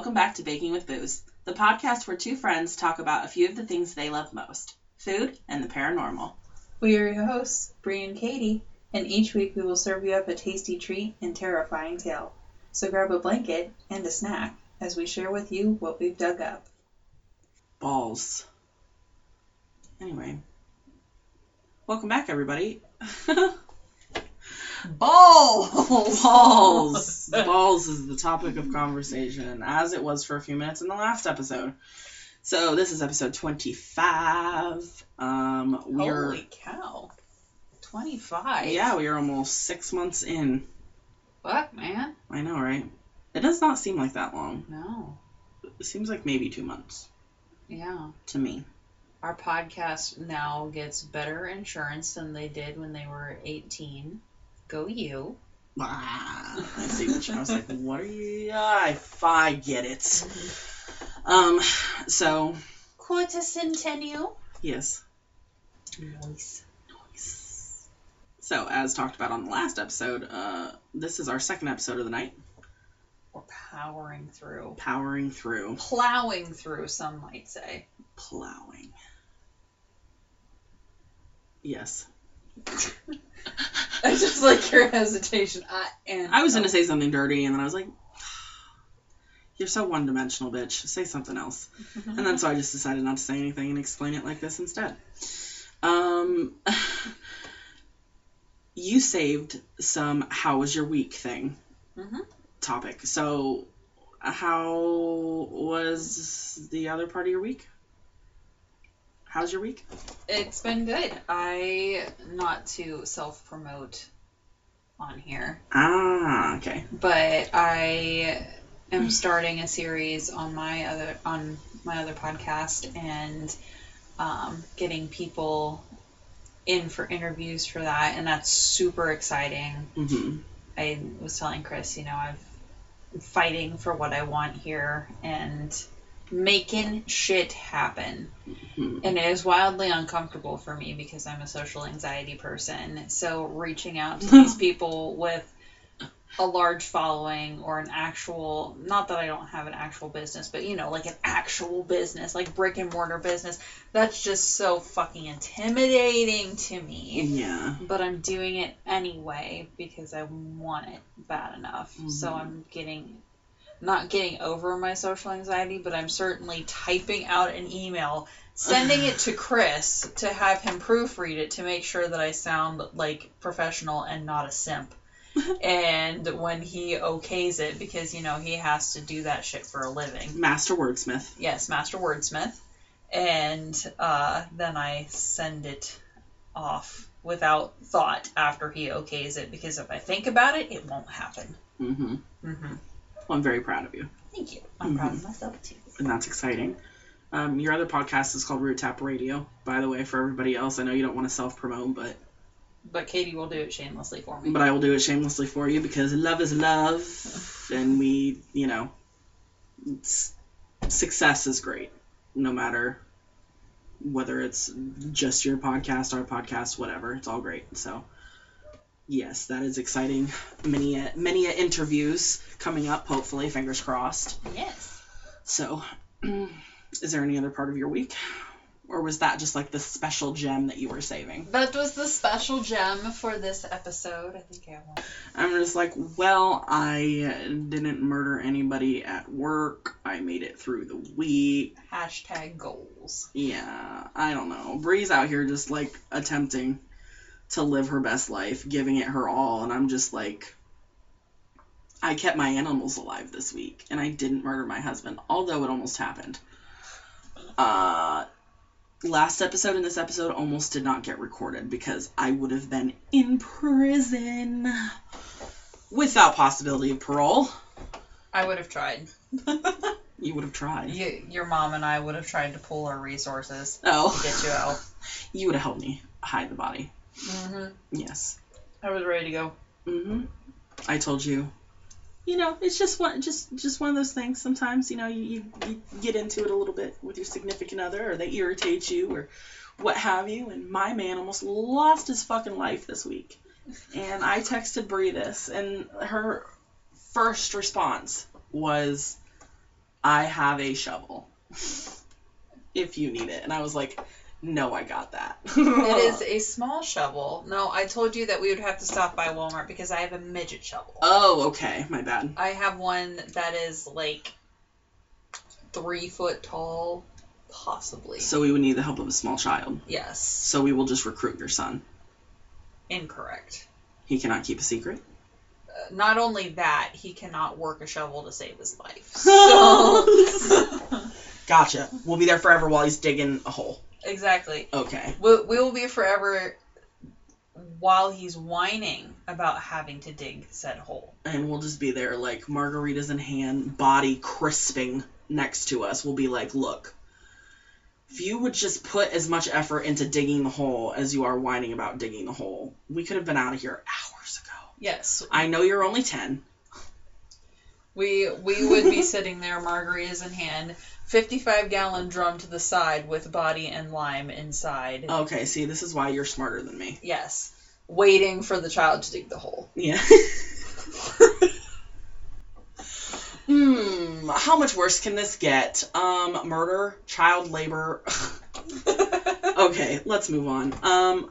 welcome back to Baking with Booze, the podcast where two friends talk about a few of the things they love most food and the paranormal. We are your hosts, Bree and Katie, and each week we will serve you up a tasty treat and terrifying tale. So grab a blanket and a snack as we share with you what we've dug up. Balls. Anyway, welcome back, everybody. Balls! Balls. Balls is the topic of conversation, as it was for a few minutes in the last episode. So this is episode twenty-five. Um, we're Holy cow. 25. yeah, we are almost six months in. Fuck, man. I know, right? It does not seem like that long. No. It seems like maybe two months Yeah. to me. Our podcast now gets better insurance than they did when they were 18. Go you. Ah, I see what you. I was like, what are you? I, I get it. Um, so Quarter centennial. yes. Nice. So as talked about on the last episode, uh, this is our second episode of the night, We're powering through. powering through, Plowing through, some might say. plowing. Yes, I just like your hesitation. I, and I was gonna say something dirty, and then I was like, "You're so one-dimensional, bitch. Say something else." And then so I just decided not to say anything and explain it like this instead. Um, you saved some "How was your week?" thing Mhm. topic. So, how was the other part of your week? How's your week? It's been good. I not to self promote on here, Ah, okay. but I am starting a series on my other on my other podcast and um, getting people in for interviews for that, and that's super exciting. hmm I was telling Chris, you know, I've fighting for what I want here and making shit happen. Mhm. And it is wildly uncomfortable for me because I'm a social anxiety person. So reaching out to these people with a large following or an actual not that I don't have an actual business, but you know, like an actual business, like brick and mortar business, that's just so fucking intimidating to me Yeah. but I'm doing it anyway because I want it bad enough. So Mhm. I'm getting not getting over my social anxiety, but I'm certainly typing out an email, sending it to Chris to have him proofread it to make sure that I sound like professional and not a simp. and when he okays it, because you know he has to do that shit for a living. Master wordsmith. Yes, Master Wordsmith. And uh, then I send it off without thought after he okays it because if I think about it, it won't happen. Mm-hmm. Mm-hmm. Well, I'm very proud of you, Thank you. I'm proud of myself too. and that's exciting. Um, your other podcast is called Root Tap Radio. By the way, for everybody else, I know you don't want to self promote, but But Katie will do it shamelessly for me. but I will do it shamelessly for you because love is love, and we, you know, success is great, no matter whether it's just your podcast, our podcast, whatever. It's all great. So, yes, that is exciting. Many uh, many uh, interviews coming up. Hopefully, fingers crossed. yes. So, is there any other part of your week? Or was that just like the special gem that you were saving? That was the special gem for this episode. I think I won. I'm just like, well, I didn't murder anybody at work. I made it through the week. Hashtag goals. Yeah, I don't know. Bree's out here just like attempting to live her best life, giving it her all, and I'm just like, I kept my animals alive this week, and I didn't murder my husband, although it almost happened. Uh, last episode and this episode almost did not get recorded because I would have been in prison without possibility of parole. I would have tried. You would have tried. You, your mom and I would have tried to pull our resources to Oh, get you out. you would have helped me hide the body. Mm-hmm. Yes. I was ready to go. hmm I told you. You know, it's just one, just just one of those things. Sometimes, you know, you, you, you get into it a little bit with your significant other, or they irritate you, or what have you. And my man almost lost his fucking life this week. And I texted Bree this, and her first response was, I have a shovel. if you need it. And I was like, no, I got that. It is a small shovel. No, I told you that we would have to stop by Walmart because I have a midget shovel. Oh, okay. My bad. I have one that is like three foot tall, possibly. So we would need the help of a small child. yes. So we will just recruit your son. Incorrect. He cannot keep a secret. Uh, not only that, he cannot work a shovel to save his life. So. Gotcha. We'll be there forever while he's digging a hole. Exactly. Okay. We, we will be forever while he's whining about having to dig said hole. And we'll just be there, like, margaritas in hand, body crisping next to us. We'll be like, look, if you would just put as much effort into digging the hole as you are whining about digging the hole, we could have been out of here hours ago. Yes, I know you're only 10. We we would be sitting there, margaritas in hand, 55 gallon drum to the side with body and lime inside. Okay, see, this is why you're smarter than me. Yes, waiting for the child to dig the hole. Yeah. Hmm, how much worse can this get? Um, murder, child labor. okay, let's move on. Um,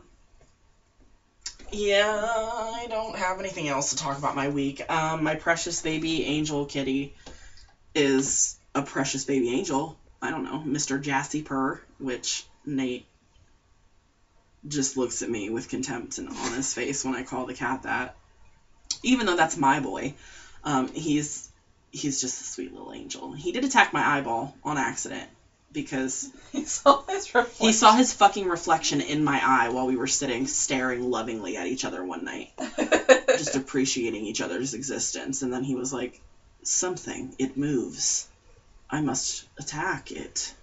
yeah, I don't have anything else to talk about my week. Um, my precious baby angel kitty is a precious baby angel. I don't know, Mr. Jassy Purr, which Nate just looks at me with contempt and on his face when I call the cat that. Even though that's my boy, um, he's he's just a sweet little angel. He did attack my eyeball on accident because he saw his reflection. he saw his fucking reflection in my eye while we were sitting staring lovingly at each other one night, just appreciating each other's existence. And then he was like, "Something, it moves. I must attack it."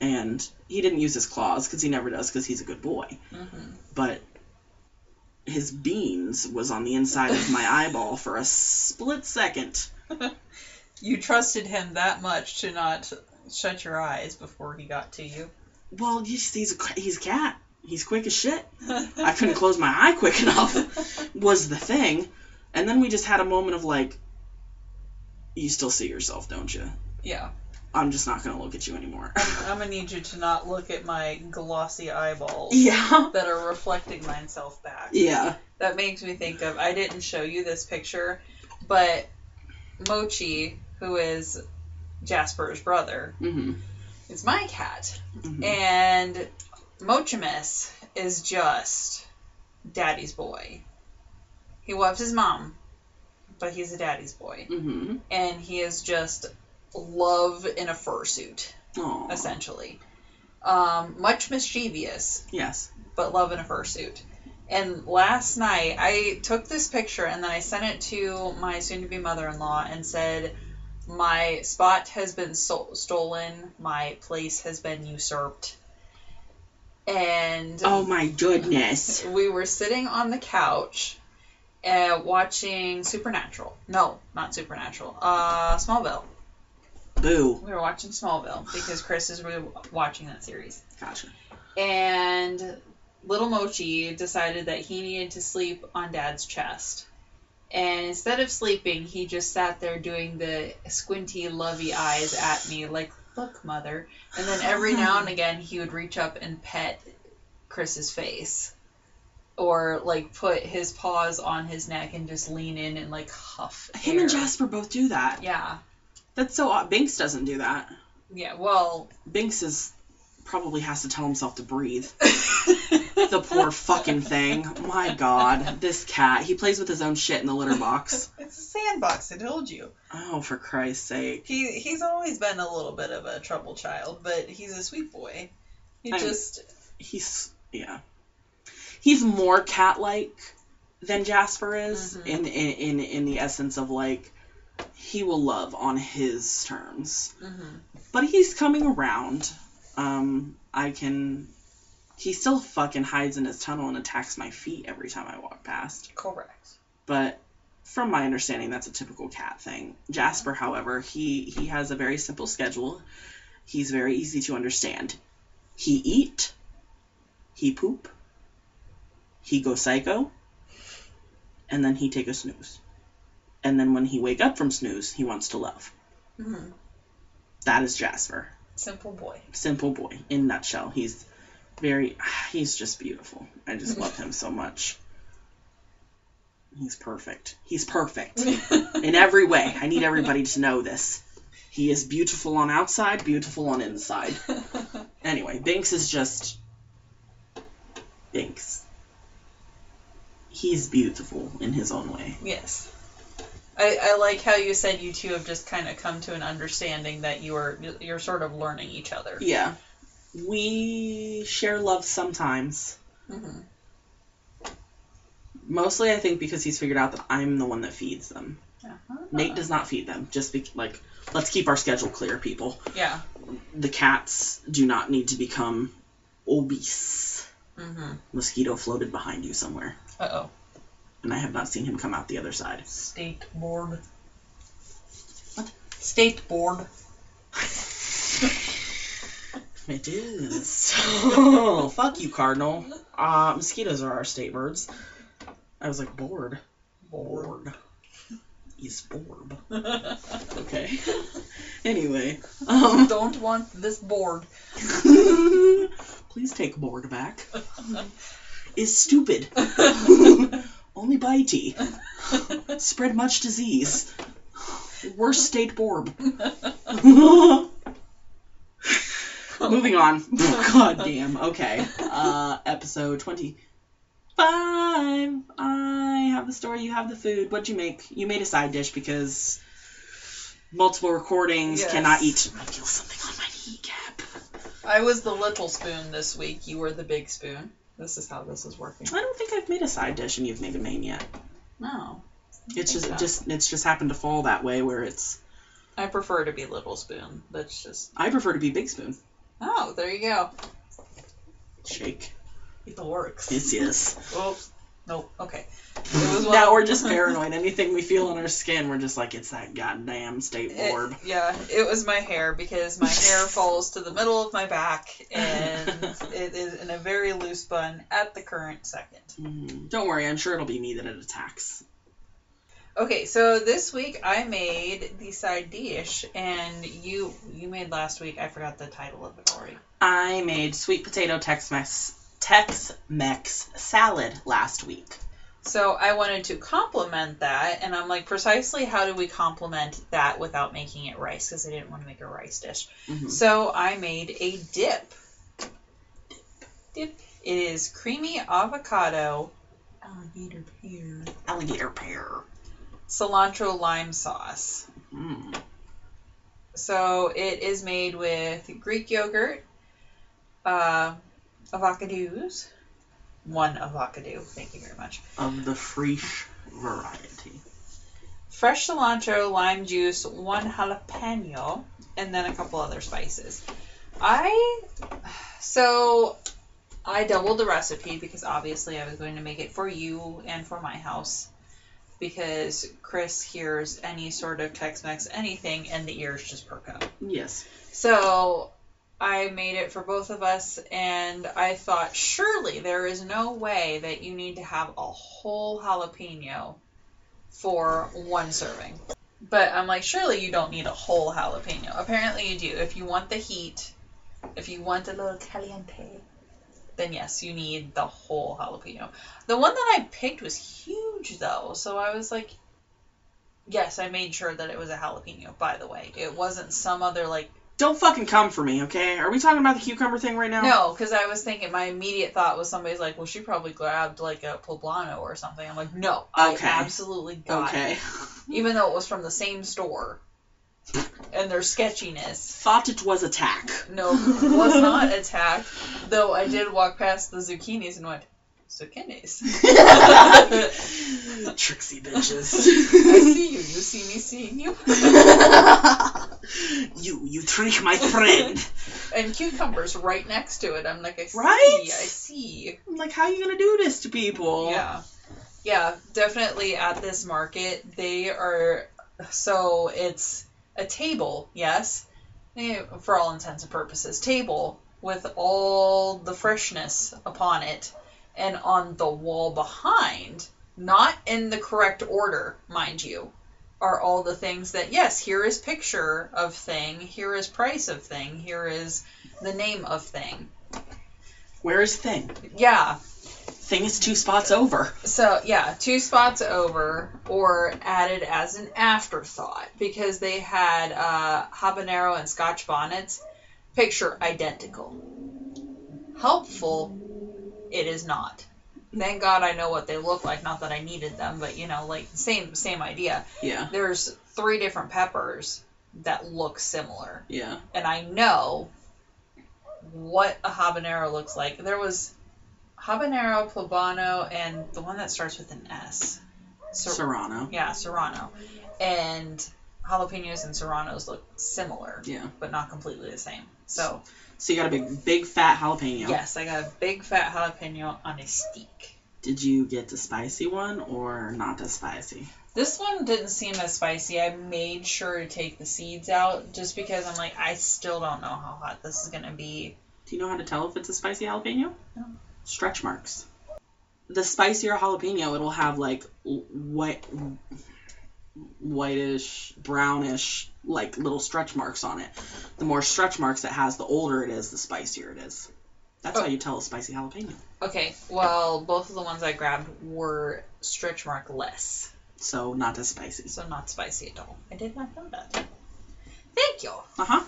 And he didn't use his claws because he never does because he's a good boy. Mhm. But his beans was on the inside of my eyeball for a split second. You trusted him that much to not shut your eyes before he got to you. Well, he's he's a he's a cat. He's quick as shit. I couldn't close my eye quick enough. Was the thing, and then we just had a moment of like, you still see yourself, don't you? Yeah. I'm just not gonna look at you anymore. I'm, I'm gonna need you to not look at my glossy eyeballs yeah. that are reflecting myself back. Yeah. That makes me think of I didn't show you this picture, but Mochi, who is Jasper's brother, Mhm. is my cat. Mhm. And Mochimus is just daddy's boy. He loves his mom, but he's a daddy's boy. Mhm. And he is just love in a fursuit, Aw. essentially. Um, much mischievous, Yes. but love in a fursuit. And last night, I took this picture and then I sent it to my soon to be mother in law and said, My spot has been so- stolen, my place has been usurped. And Oh my goodness. we were sitting on the couch uh, watching Supernatural. No, not Supernatural. Uh, Smallville. Boo. We were watching Smallville because Chris is really watching that series. Gotcha. And little Mochi decided that he needed to sleep on Dad's chest. And instead of sleeping, he just sat there doing the squinty, lovey eyes at me, like, look, mother. And then every now and again, he would reach up and pet Chris's face. Or, like, put his paws on his neck and just lean in and, like, huff. Him and. Jasper both do that. Yeah. That's so odd. Binks doesn't do that. Yeah, well. Binks is probably has to tell himself to breathe. the poor fucking thing. My god. This cat. He plays with his own shit in the litter box. It's a sandbox, I told you. Oh, for Christ's sake. He he's always been a little bit of a trouble child, but he's a sweet boy. He I'm- just He's yeah. He's more cat like than Jasper is Mhm. in, in in in the essence of like he will love on his terms. mhm. But he's coming around. Um I can he still fucking hides in his tunnel and attacks my feet every time I walk past. correct. but from my understanding that's a typical cat thing jasper however he he has a very simple schedule he's very easy to understand he eat he poop he go psycho and then he take a snooze and then when he wake up from snooze he wants to love hmm That is Jasper. Simple boy. Simple boy in nutshell. He's very he's just beautiful. I just love him so much. He's perfect. He's perfect in every way. I need everybody to know this. He is beautiful on outside, beautiful on inside. Anyway, Binks is just Binks. He's beautiful in his own way. yes. I, I like how you said you two have just kind of come to an understanding that you are you're sort of learning each other. Yeah. We share love sometimes. hmm Mostly, I think because he's figured out that I'm the one that feeds them. Uh-huh. Nate does not feed them. Just be like, let's keep our schedule clear, people. Yeah. The cats do not need to become obese. hmm Mosquito floated behind you somewhere, Uh oh. And I have not seen him come out the other side. State board. What? State board. It is. oh, fuck you, Cardinal. Uh, mosquitoes are our state birds. I was like, bored. Bored. He's bored. Okay. Anyway. Um, Don't want this board. please take board back. Is stupid. Only bitey. Spread much disease. Worst state borb. Moving on. God damn. Okay. Uh, episode 25. I have the story, you have the food. What'd you make? You made a side dish because multiple recordings Yes. cannot eat. I feel something on my kneecap. I was the little spoon this week. You were the big spoon. This is how this is working. I don't think I've made a side dish and you've made a main yet. No. It's just so. just it's just happened to fall that way where it's I prefer to be little spoon. That's just. I prefer to be big spoon. Oh, there you go. Shake. It works. Yes, yes. Nope. Okay. Now we're just paranoid. Anything we feel on our skin, we're just like, it's that goddamn state It- orb. yeah, it was my hair because my hair falls to the middle of my back and it is in a very loose bun at the current second. Mhm. Don't worry, I'm sure it'll be me that it attacks. Okay, so this week I made the side dish and you you made last week. I forgot the title of it already. I made sweet potato Tex-Mex Tex-Mex salad last week. So I wanted to complement that, and I'm like, precisely how do we complement that without making it rice? Because I didn't want to make a rice dish. Mhm. So I made a dip. Dip. It is creamy avocado, alligator pear, Alligator pear. cilantro lime sauce. Mm. So it is made with Greek yogurt, uh, avocados, one avocado. Thank you very much. Of the fresh variety. fresh cilantro, lime juice, one jalapeno, and then a couple other spices. I so I doubled the recipe because obviously I was going to make it for you and for my house because Chris hears any sort of Tex-Mex anything and the ears just perk up. Yes. So I made it for both of us, and I thought, surely there is no way that you need to have a whole jalapeno for one serving. But I'm like, surely you don't need a whole jalapeno. Apparently you do. If you want the heat, if you want a little caliente, then yes, you need the whole jalapeno. The one that I picked was huge though, so I was like, yes, I made sure that it was a jalapeno, by the way. It wasn't some other like Don't fucking come for me, okay? Are we talking about the cucumber thing right now? No, because I was thinking, my immediate thought was somebody's like, well, she probably grabbed like a poblano or something. I'm like, no, Okay. I absolutely got Okay. it. Even though it was from the same store. And their sketchiness. Thought it was attack. No, it was not attack. Though I did walk past the zucchinis and went, zucchinis. Tricksy bitches. I see you. You see me seeing you. you, you trick my friend. And cucumbers right next to it. I'm like, I see. Right? I see. I'm like, how are you gonna do this to people? Yeah. Yeah, definitely at this market, they are so it's a table, yes, for all intents and purposes, table with all the freshness upon it, and on the wall behind, not in the correct order, mind you, are all the things that yes, here is picture of thing, here is price of thing, here is the name of thing. Where is Thing? Yeah. Thing is two spots over. So yeah, two spots over or added as an afterthought because they had uh, habanero and Scotch bonnets. Picture identical. Helpful, it is not. Thank God I know what they look like. Not that I needed them, but you know, like same same idea. Yeah. There's three different peppers that look similar, Yeah. and I know what a habanero looks like. There was habanero, poblano, and the one that starts with an S. Ser- Serrano. yeah, serrano, and jalapenos and serranos look similar, Yeah. but not completely the same. So So you got a big, big fat jalapeno. yes, I got a big fat jalapeno on a stick. Did you get the spicy one or not as spicy? This one didn't seem as spicy. I made sure to take the seeds out just because I'm like, I still don't know how hot this is gonna be. Do you know how to tell if it's a spicy jalapeno? No. Stretch marks. The spicier jalapeno, it'll have like white, whitish, brownish, like little stretch marks on it. The more stretch marks it has, the older it is, the spicier it is. That's Oh. how you tell a spicy jalapeno. Okay, well, both of the ones I grabbed were stretch mark less, So not as spicy. so not spicy at all. I did not know that. Thank you. Uh huh.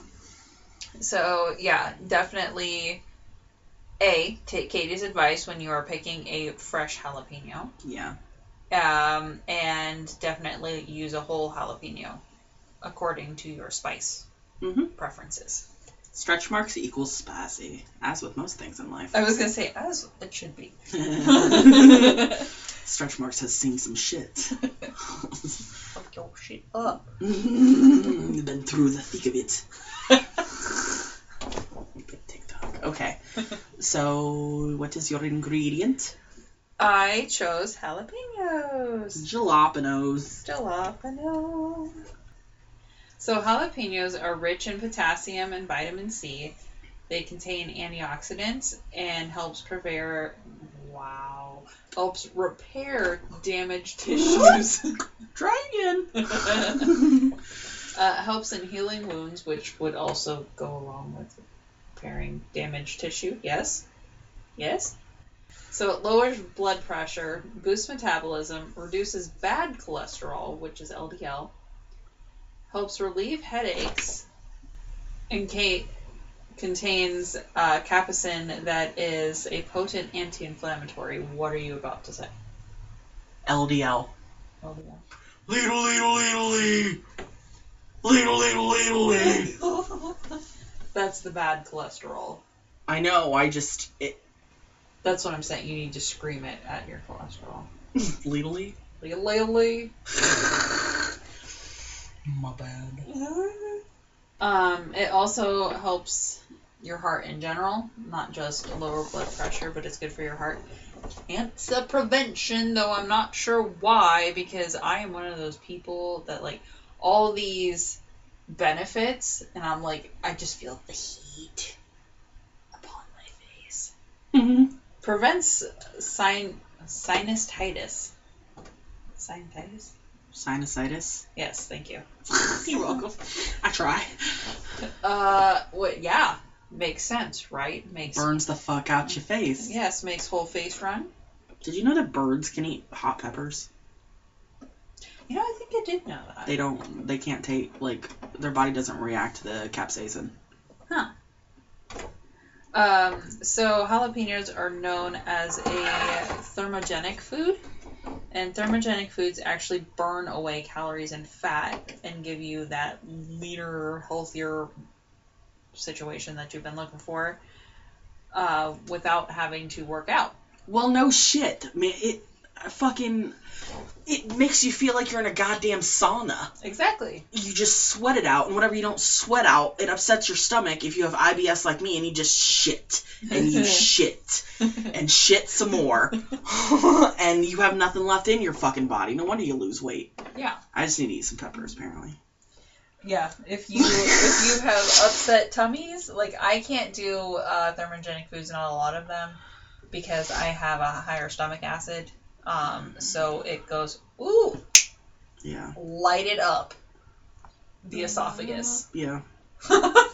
So yeah, definitely. A, take Katie's advice when you are picking a fresh jalapeno. Yeah. Um, and definitely use a whole jalapeno according to your spice Mhm. preferences. Stretch marks equals spicy, as with most things in life. I was gonna say as it should be. Stretch marks has seen some shit. Fuck your shit up. Been through the thick of it. Okay. So, what is your ingredient? I chose jalapenos. Jalapenos. Jalapeno. So jalapenos are rich in potassium and vitamin C. They contain antioxidants and helps prepare wow helps repair damaged tissues. Try again. uh, helps in healing wounds, which would also go along with repairing damaged tissue. Yes, yes. So it lowers blood pressure, boosts metabolism, reduces bad cholesterol, which is LDL, helps relieve headaches, and ca- contains uh, capsaicin that is a potent anti-inflammatory. What are you about to say? LDL. LDL. Ladle, ladle, ladle, ladle. Ladle, ladle, ladle, ladle. That's the bad cholesterol. I know, I just. It, That's what I'm saying. You need to scream it at your cholesterol. ladle Lately. My bad. Um, it also helps your heart in general, not just lower blood pressure, but it's good for your heart. Cancer prevention, though I'm not sure why, because I am one of those people that like all these benefits, and I'm like, I just feel the heat upon my face. Prevents sin- sinusitis. Sinusitis? Sinusitis. Yes, thank you. You're welcome. I try. Uh, what? Yeah, makes sense, right? Makes Burns the fuck out your face. yes, makes whole face run. Did you know that birds can eat hot peppers? You know, I think I did know that. They don't. They can't take like their body doesn't react to the capsaicin. Um, so jalapenos are known as a thermogenic food, and thermogenic foods actually burn away calories and fat and give you that leaner, healthier situation that you've been looking for, uh, without having to work out. Well, no shit, man. It fucking it makes you feel like you're in a goddamn sauna. Exactly. You just sweat it out, and whatever you don't sweat out, it upsets your stomach. If you have IBS like me, and you just shit and you shit and shit some more, and you have nothing left in your fucking body. No wonder you lose weight. Yeah. I just need to eat some peppers, apparently. Yeah, if you if you have upset tummies, like I can't do uh, thermogenic foods, not a lot of them, because I have a higher stomach acid. Um, so it goes ooh Yeah. light it up the esophagus. Yeah.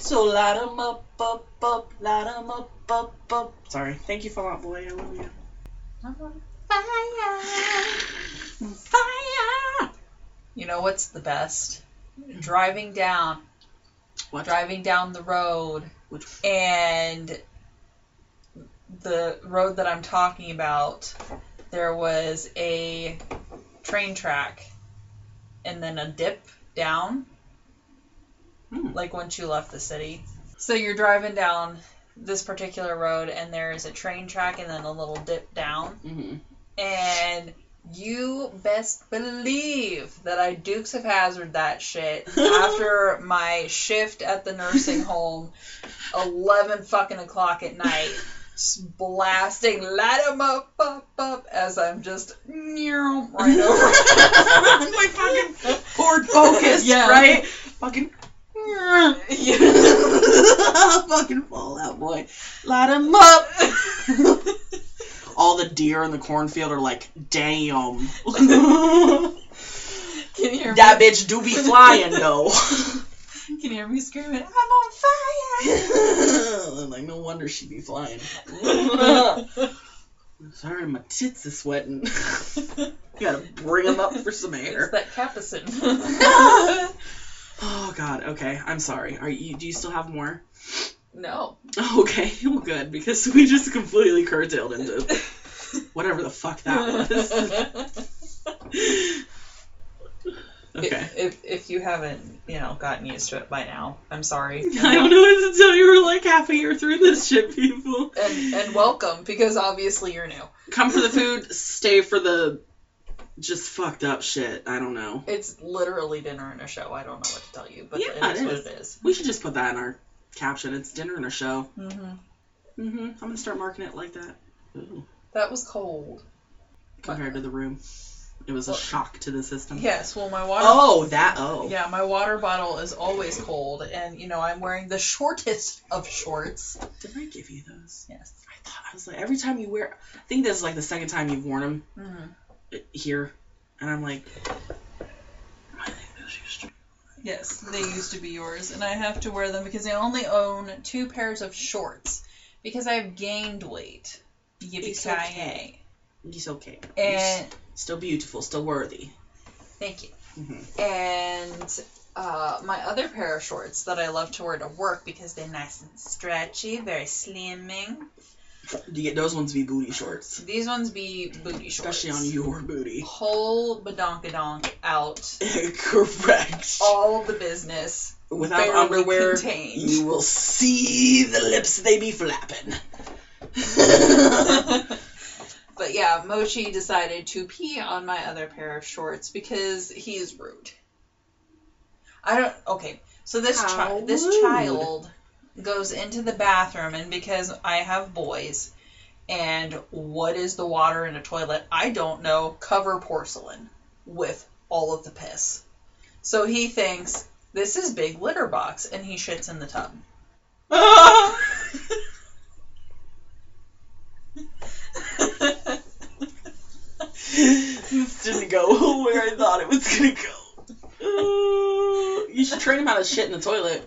So light 'em up, up, up, light 'em up, up, up. Sorry. Thank you, Fall Out Boy. I love you. Fire. Fire! You know what's the best? Driving down, What? driving down the road, Which? and the road that I'm talking about, there was a train track, and then a dip down, Hmm. like once you left the city. So you're driving down this particular road, and there is a train track, and then a little dip down. Mm-hmm. And you best believe that I Dukes of Hazzard that shit after my shift at the nursing home, eleven fucking o'clock at night, blasting "Light 'em up, up, up" as I'm just right over. My fucking Ford Focus, Yeah. right? Fucking. Yeah. fucking Fall Out Boy. Light 'em up! All the deer in the cornfield are like, damn. Can you hear me? that bitch do be flying though. Can you hear me screaming? I'm on fire! like, no wonder she'd be flying. Sorry, my tits are sweating. Gotta bring them up for some air. it's that capsaicin. Oh god, okay. I'm sorry. Are you do you still have more? no. Okay, well good, because we just completely curtailed into whatever the fuck that was. Okay. If, if, if you haven't, you know, gotten used to it by now, I'm sorry. I don't know what to tell you. We're like half a year through this shit, people. And and welcome because obviously you're new. Come for the food, stay for the just fucked up shit. I don't know. It's literally dinner and a show. I don't know what to tell you, but Yeah, it is it what is. it is. We should just put that in our caption. It's dinner and a show. Mm-hmm. hmm I'm gonna start marking it like that. Ooh. That was cold. Compared to the room, it was a Well- shock to the system. Yes. Well, my water. Oh, that. Oh. Yeah, my water bottle is always cold, and you know I'm wearing the shortest of shorts. Did I give you those? Yes. I thought I was like every time you wear. I think this is like the second time you've worn them Mm-hmm. here, and I'm like. I think this used to. Yes, they used to be yours, and I have to wear them because I only own two pairs of shorts because I've gained weight. Yippee It's ki okay. It's okay. And still beautiful, still worthy. thank you. Mhm. And uh, my other pair of shorts that I love to wear to work because they're nice and stretchy, very slimming. Do you get those ones be booty shorts, These ones be booty shorts, especially on your booty. Whole badonkadonk out, Correct. all the business. Without underwear, contained. you will see the lips they be flapping. but yeah, Mochi decided to pee on my other pair of shorts because he's rude. I don't. Okay, so this child, this child goes into the bathroom, and because I have boys, and what is the water in a toilet? I don't know. Cover porcelain with all of the piss. So he thinks this is big litter box, and he shits in the tub. this didn't go where I thought it was gonna go. Uh, you should train him how to shit in the toilet.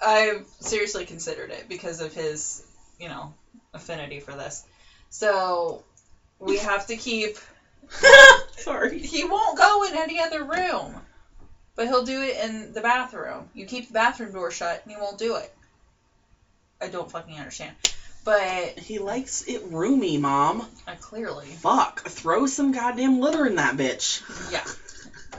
I've seriously considered it because of his, you know, affinity for this. So we have to keep. Sorry. He won't go in any other room, but he'll do it in the bathroom. You keep the bathroom door shut, and he won't do it. I don't fucking understand. But He likes it roomy, mom. uh, clearly, Fuck. Throw some goddamn litter in that bitch. yeah.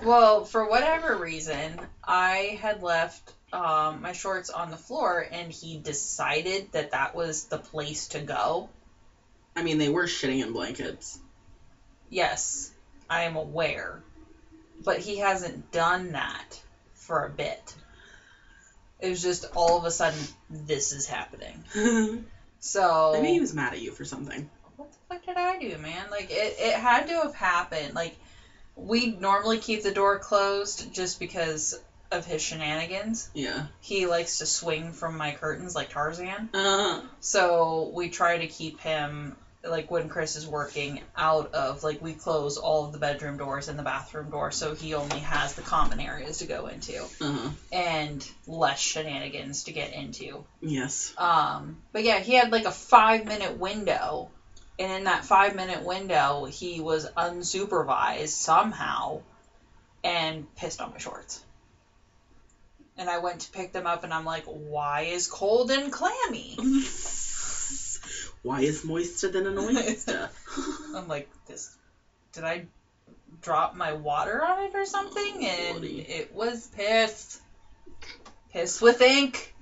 Well, for whatever reason, I had left um, my shorts on the floor, and he decided that that was the place to go. I mean, they were shitting in blankets. Yes, I am aware. But he hasn't done that for a bit. It was just all of a sudden, this is happening. Maybe So, he was mad at you for something. what the fuck did I do, man? Like, it, it had to have happened. Like, we normally keep the door closed just because of his shenanigans. Yeah. He likes to swing from my curtains like Tarzan. Uh-huh. So, we try to keep him like when Chris is working out of like we close all of the bedroom doors and the bathroom door so he only has the common areas to go into Uh-huh. and less shenanigans to get into. Yes. Um but yeah, he had like a 5 minute window and in that 5 minute window he was unsupervised somehow and pissed on my shorts. And I went to pick them up and I'm like, "Why is cold and clammy?" Why is moister than an oyster? I'm like, this. Did I drop my water on it or something? Oh, and Lordy. it was pissed. Pissed with ink.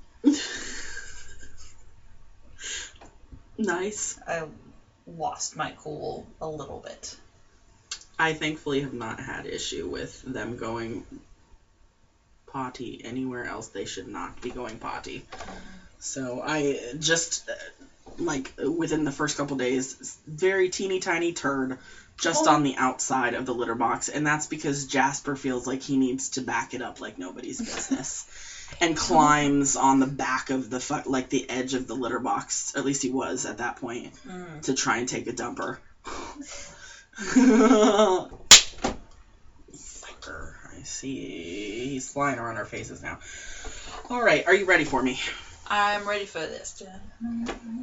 nice. I lost my cool a little bit. I thankfully have not had issue with them going potty anywhere else they should not be going potty. So I just uh, like within the first couple days, very teeny tiny turd just Oh. on the outside of the litter box, and that's because Jasper feels like he needs to back it up like nobody's business. And climbs on the back of the fu- like the edge of the litter box. At least he was at that point Mm. to try and take a dumper. Sucker. I see. He's flying around our faces now. All right, are you ready for me? I'm ready for this.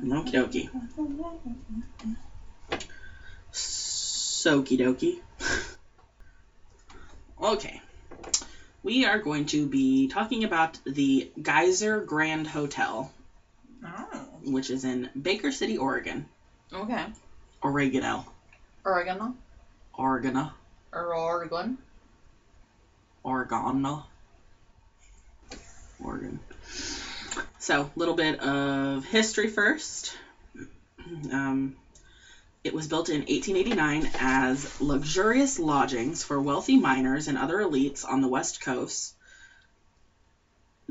Okie dokie. Sokie dokie. Okay. We are going to be talking about the Geiser Grand Hotel, Oh, which is in Baker City, Oregon. okay. Oregano. Oregano. Oregano. Oregon. Oregon. Oregon. So, a little bit of history first. Um, it was built in 1889 as luxurious lodgings for wealthy miners and other elites on the West Coast.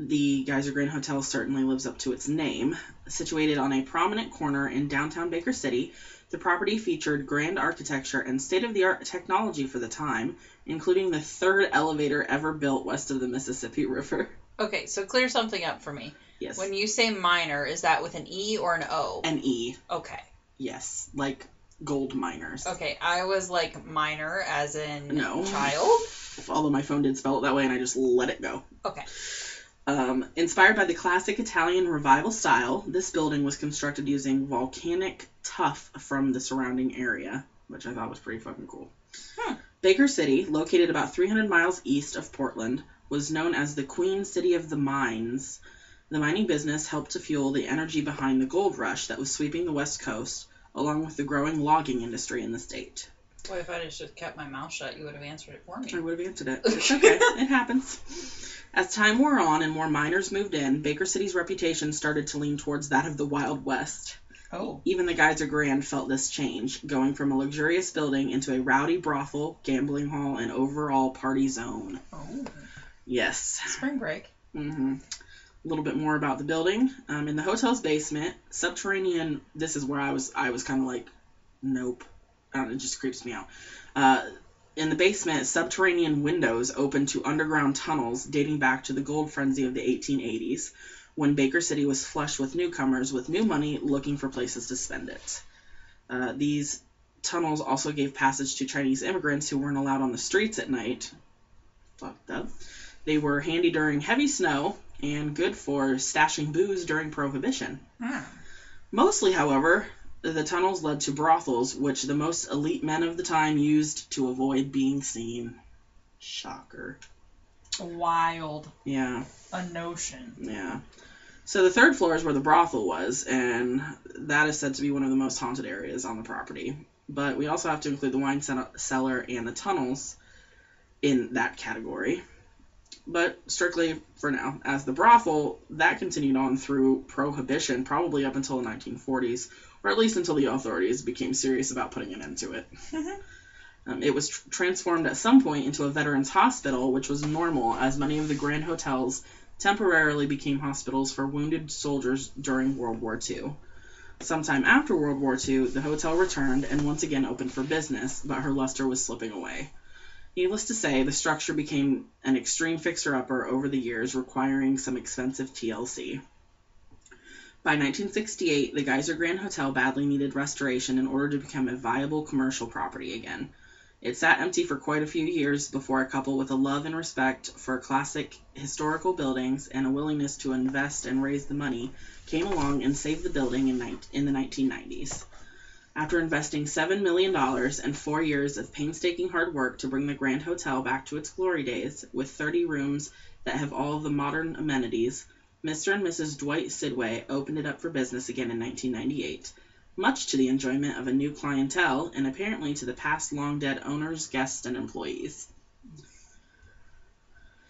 The Geiser Grand Hotel certainly lives up to its name. Situated on a prominent corner in downtown Baker City, the property featured grand architecture and state of the art technology for the time, including the third elevator ever built west of the Mississippi River. Okay, so clear something up for me. Yes. When you say minor, is that with an E or an O? An E. Okay. Yes. Like gold miners. Okay, I was like minor as in No. child. Although my phone did spell it that way and I just let it go. Okay. Um, inspired by the classic Italian revival style, this building was constructed using volcanic tuff from the surrounding area, which I thought was pretty fucking cool. Hmm. Baker City, located about 300 miles east of Portland, was known as the Queen City of the Mines. The mining business helped to fuel the energy behind the gold rush that was sweeping the West Coast, along with the growing logging industry in the state. What if I would just kept my mouth shut? You would have answered it for me. I would have answered it. It's okay. it happens. As time wore on and more miners moved in, Baker City's reputation started to lean towards that of the Wild West. Oh. Even the Geiser Grand felt this change, going from a luxurious building into a rowdy brothel, gambling hall, and overall party zone. Oh. Yes. Spring break. Mm hmm A little bit more about the building. Um, in the hotel's basement, subterranean. This is where I was. I was kind of like, nope. Know, it just creeps me out. Uh, in the basement, subterranean windows open to underground tunnels dating back to the gold frenzy of the 1880s, when Baker City was flush with newcomers with new money looking for places to spend it. Uh, these tunnels also gave passage to Chinese immigrants who weren't allowed on the streets at night. Fucked up. They were handy during heavy snow and good for stashing booze during Prohibition. Hmm. Mostly, however, the tunnels led to brothels, which the most elite men of the time used to avoid being seen. Shocker. Wild. Yeah, A notion. yeah. So the third floor is where the brothel was, and that is said to be one of the most haunted areas on the property. But we also have to include the wine cellar and the tunnels in that category. But strictly for now, as the brothel, that continued on through Prohibition, probably up until the 1940s, or at least until the authorities became serious about putting an end to it. Mhm. Um, it was tr- transformed at some point into a veterans hospital, which was normal, as many of the grand hotels temporarily became hospitals for wounded soldiers during World War II. Sometime after World War II, the hotel returned and once again opened for business, but her luster was slipping away. Needless to say, the structure became an extreme fixer upper over the years, requiring some expensive TLC. By 1968, the Geiser Grand Hotel badly needed restoration in order to become a viable commercial property again. It sat empty for quite a few years before a couple with a love and respect for classic historical buildings and a willingness to invest and raise the money came along and saved the building in the 1990s. After investing $7 million and four years of painstaking hard work to bring the Grand Hotel back to its glory days, with 30 rooms that have all the modern amenities, Mr. and Mrs. Dwight Sidway opened it up for business again in 1998, much to the enjoyment of a new clientele and apparently to the past long dead owners, guests, and employees.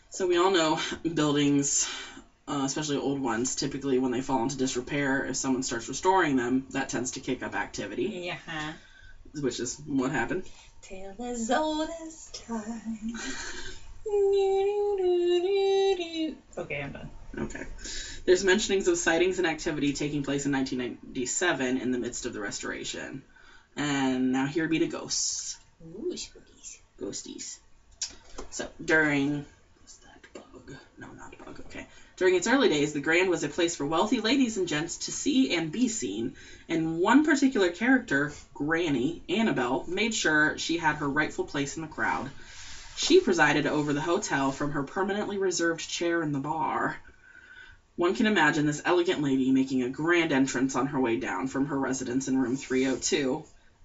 So we all know buildings, uh, especially old ones, typically when they fall into disrepair, if someone starts restoring them, that tends to kick up activity, Yeah. which is what happened. Tale as old as time. Okay, I'm done. Okay. There's mentionings of sightings and activity taking place in 1997 in the midst of the restoration. And now here be the ghosts. Ooh, spookies. Ghosties. So during what's that bug? No, not bug. Okay. During its early days, the Grand was a place for wealthy ladies and gents to see and be seen, and one particular character, Granny Annabelle, made sure she had her rightful place in the crowd. She presided over the hotel from her permanently reserved chair in the bar. One can imagine this elegant lady making a grand entrance on her way down from her residence in room 302,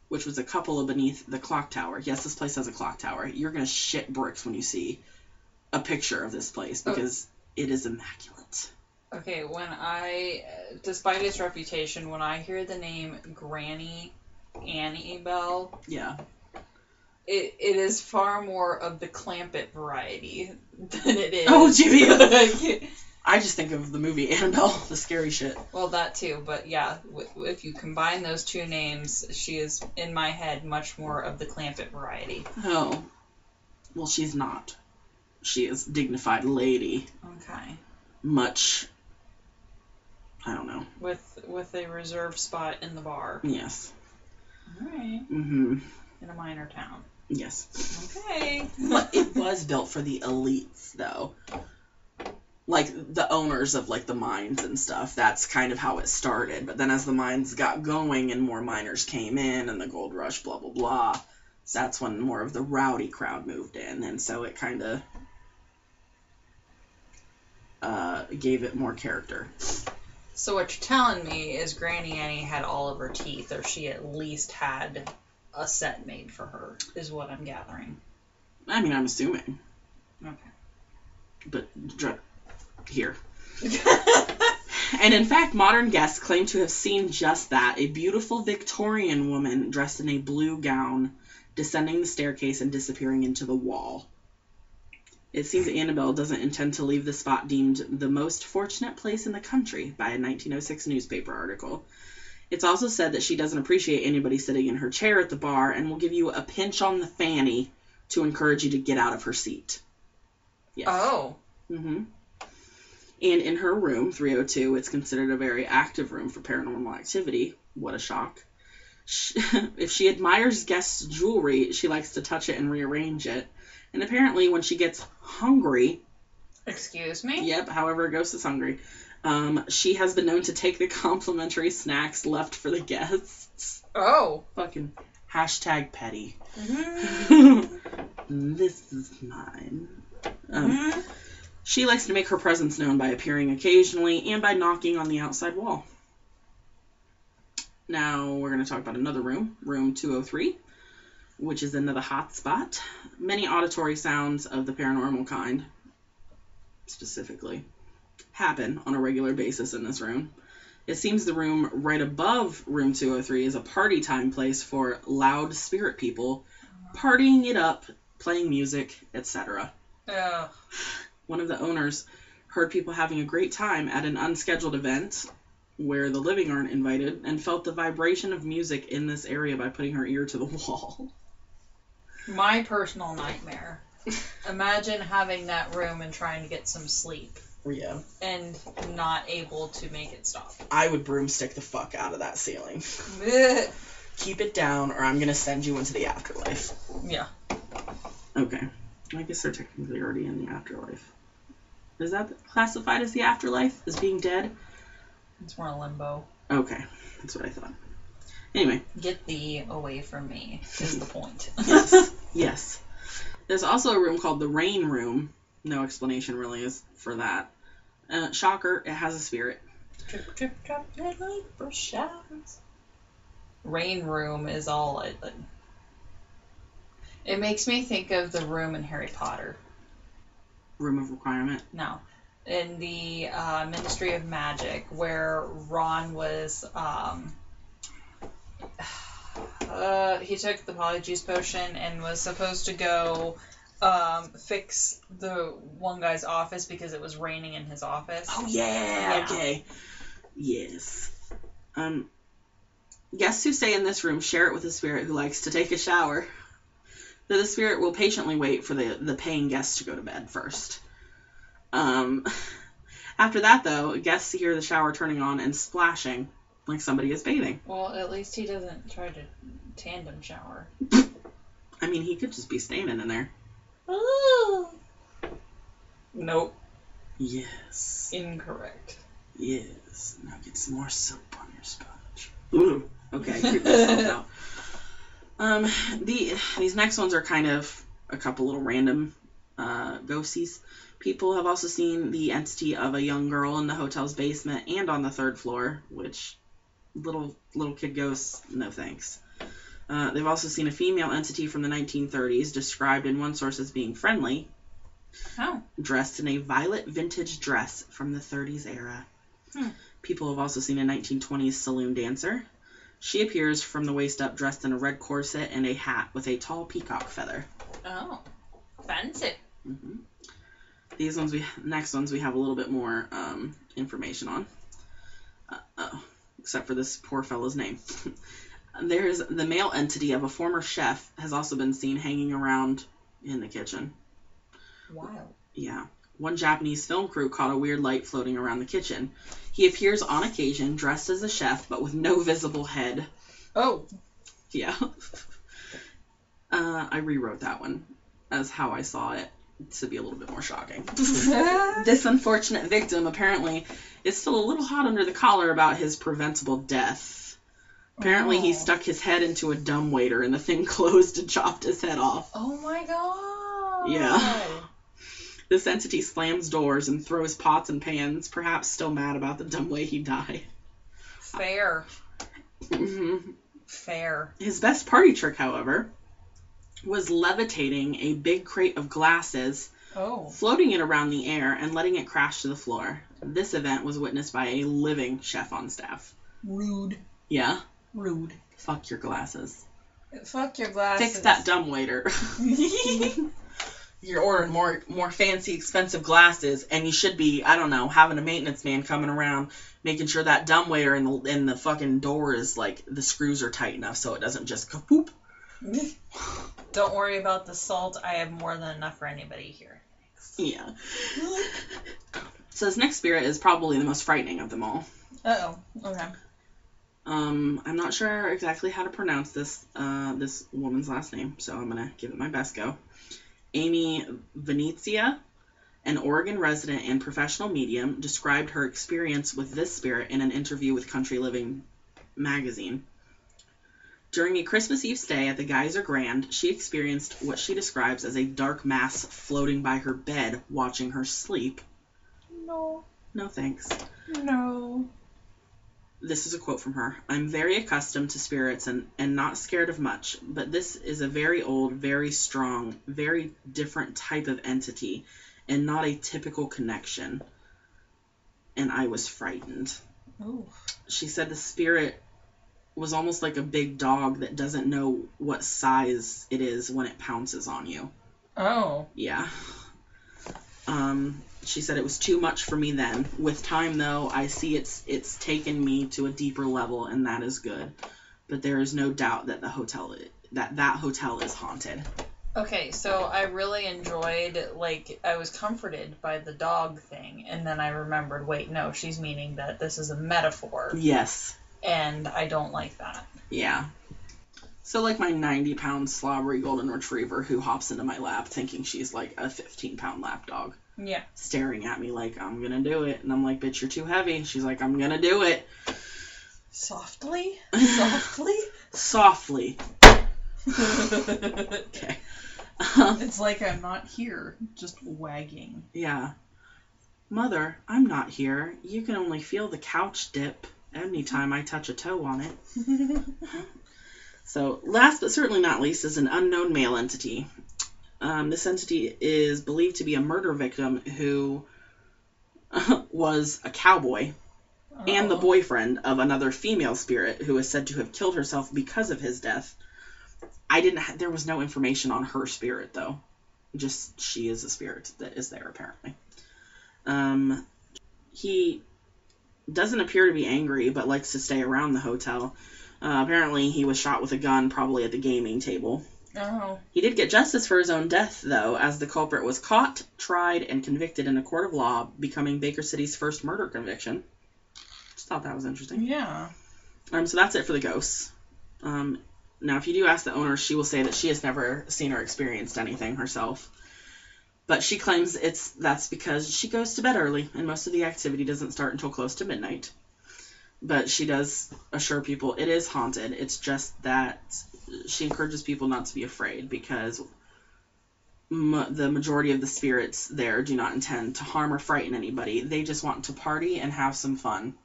which was a couple of beneath the clock tower. Yes, this place has a clock tower. You're gonna shit bricks when you see a picture of this place Oh. because it is immaculate. Okay, when I, despite its reputation, when I hear the name Granny Annie Bell, Yeah. it, it is far more of the Clampett variety than it is. Oh, Jimmy. I just think of the movie Annabelle, the scary shit. well, that too, but yeah, w- if you combine those two names, she is in my head much more of the Clampett variety. Oh. Well, she's not. She is dignified lady. Okay, Much. I don't know. with with a reserved spot in the bar. Yes. All right, Mm-hmm. in a minor town. Yes. Okay. But it was built for the elites, though. Like the owners of like the mines and stuff. That's kind of how it started. But then as the mines got going and more miners came in and the gold rush, blah blah blah, that's when more of the rowdy crowd moved in, and so it kind of uh, gave it more character. So what you're telling me is Granny Annie had all of her teeth, or she at least had a set made for her, is what I'm gathering. I mean, I'm assuming, Okay. but dr- here. And in fact, modern guests claim to have seen just that a beautiful Victorian woman dressed in a blue gown descending the staircase and disappearing into the wall. It seems Annabelle doesn't intend to leave the spot deemed the most fortunate place in the country by a 1906 newspaper article. It's also said that she doesn't appreciate anybody sitting in her chair at the bar and will give you a pinch on the fanny to encourage you to get out of her seat. Yes. Oh. hmm And in her room, 302, it's considered a very active room for paranormal activity. What a shock. Sh if she admires guests' jewelry, she likes to touch it and rearrange it. And apparently, when she gets hungry, Excuse me? yep, however, a ghost is hungry, um, she has been known to take the complimentary snacks left for the guests. Oh. Fucking hashtag petty. Mm-hmm. this is mine. Um, She likes to make her presence known by appearing occasionally and by knocking on the outside wall. Now we're going to talk about another room, room 203, which is another hot spot. Many auditory sounds of the paranormal kind, specifically, happen on a regular basis in this room. It seems the room right above room 203 is a party time place for loud spirit people partying it up, playing music, etc Ugh. one of the owners heard people having a great time at an unscheduled event where the living aren't invited and felt the vibration of music in this area by putting her ear to the wall. My personal nightmare. Imagine having that room and trying to get some sleep Yeah. and not able to make it stop. I would broomstick the fuck out of that ceiling. Ugh. Keep it down or I'm gonna send you into the afterlife. yeah. Okay. I guess they're technically already in the afterlife. Is that classified as the afterlife? As being dead? It's more a limbo. Okay, that's what I thought. Anyway, Get thee away from me is the point. yes, yes. There's also a room called the Rain Room. No explanation really is for that. Uh, shocker, it has a spirit. Drip, drip, drop, red light for showers. Rain room is all it. It makes me think of the room in Harry Potter. Room of requirement. No, in the uh, Ministry of Magic, where Ron was. Um, uh, he took the polyjuice potion and was supposed to go um, fix the one guy's office because it was raining in his office. Oh yeah, Yeah. okay. Yes. Um guests who stay in this room share it with a spirit who likes to take a shower. Though the spirit will patiently wait for the, the paying guests to go to bed first. Um after that though, guests hear the shower turning on and splashing like somebody is bathing. Well, at least he doesn't try to tandem shower. I mean he could just be standing in there. Nope. Yes. Incorrect. Yes. Now get some more soap on your sponge. Ooh. Okay. Um, the these next ones are kind of a couple little random uh, ghosties. People have also seen the entity of a young girl in the hotel's basement and on the third floor, which little little kid ghosts, no thanks. Uh, they've also seen a female entity from the 1930s, described in one source as being friendly, Oh. dressed in a violet vintage dress from the 30s era. Hmm. People have also seen a 1920s saloon dancer. She appears from the waist up dressed in a red corset and a hat with a tall peacock feather. Oh. Fancy. hmm These ones we next ones we have a little bit more um, information on. Uh, oh, except for this poor fellow's name. There's the male entity of a former chef has also been seen hanging around in the kitchen. Wow. Yeah. One Japanese film crew caught a weird light floating around the kitchen. He appears on occasion dressed as a chef but with no visible head. Oh. Yeah. uh, I rewrote that one as how I saw it to be a little bit more shocking. this unfortunate victim apparently is still a little hot under the collar about his preventable death. Apparently, he Oh. stuck his head into a dumbwaiter and the thing closed and chopped his head off. Oh my god. Yeah. This entity slams doors and throws pots and pans, perhaps still mad about the dumb way he died. Fair. hmm Fair. His best party trick, however, was levitating a big crate of glasses, Oh. floating it around the air, and letting it crash to the floor. This event was witnessed by a living chef on staff. Rude. Yeah? Rude. Fuck your glasses. Fuck your glasses. Fix that dumb waiter. You're ordering more more fancy, expensive glasses, and you should be, I don't know, having a maintenance man coming around, making sure that dumb waiter in the in the fucking door is like the screws are tight enough so it doesn't just kapoop. Don't worry about the salt. I have more than enough for anybody here. Yeah. So this next spirit is probably the most frightening of them all. Uh oh. Okay. Um, I'm not sure exactly how to pronounce this uh, this woman's last name, so I'm gonna give it my best go. Amy Venezia, an Oregon resident and professional medium, described her experience with this spirit in an interview with Country Living magazine. During a Christmas Eve stay at the Geiser Grand, she experienced what she describes as a dark mass floating by her bed, watching her sleep. No. No thanks. No. This is a quote from her. I'm very accustomed to spirits and, and not scared of much, but this is a very old, very strong, very different type of entity and not a typical connection. And I was frightened. Oh. She said the spirit was almost like a big dog that doesn't know what size it is when it pounces on you. Oh. Yeah. Um, she said it was too much for me then. With time, though, I see it's it's taken me to a deeper level, and that is good. But there is no doubt that the hotel that that hotel is haunted. Okay, so I really enjoyed, like, I was comforted by the dog thing, and then I remembered, wait, no, she's meaning that this is a metaphor, Yes. And I don't like that. Yeah. So like my 90 pound slobbery golden retriever who hops into my lap thinking she's like a 15 pound lap dog. Yeah. staring at me like I'm gonna do it, and I'm like, "Bitch, you're too heavy." She's like, "I'm gonna do it." Softly. Softly. Softly. Okay. It's like I'm not here, just wagging. yeah. Mother, I'm not here. You can only feel the couch dip anytime I touch a toe on it. So, last but certainly not least is an unknown male entity. Um, this entity is believed to be a murder victim who was a cowboy and the Oh. boyfriend of another female spirit who is said to have killed herself because of his death. I didn't. Ha- there was no information on her spirit though. Just she is a spirit that is there apparently. Um, he doesn't appear to be angry, but likes to stay around the hotel. Uh, apparently, he was shot with a gun, probably at the gaming table. Oh. He did get justice for his own death, though, as the culprit was caught, tried, and convicted in a court of law, becoming Baker City's first murder conviction. Just thought that was interesting. Yeah. Um, so that's it for the ghosts. Um, now, if you do ask the owner, she will say that she has never seen or experienced anything herself. But she claims it's that's because she goes to bed early, and most of the activity doesn't start until close to midnight. But she does assure people it is haunted. It's just that she encourages people not to be afraid because m- the majority of the spirits there do not intend to harm or frighten anybody. They just want to party and have some fun.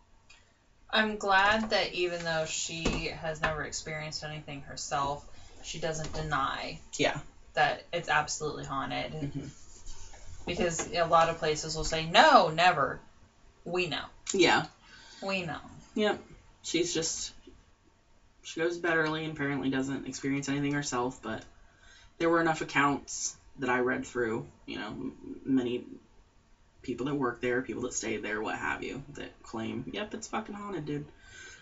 I'm glad that even though she has never experienced anything herself, she doesn't deny Yeah. that it's absolutely haunted. Mhm. Because a lot of places will say, no, never. We know. Yeah. We know. Yep. She's just she goes to bed early and apparently doesn't experience anything herself, but there were enough accounts that I read through, you know, many people that work there, people that stay there, what have you, that claim, yep, it's fucking haunted, dude.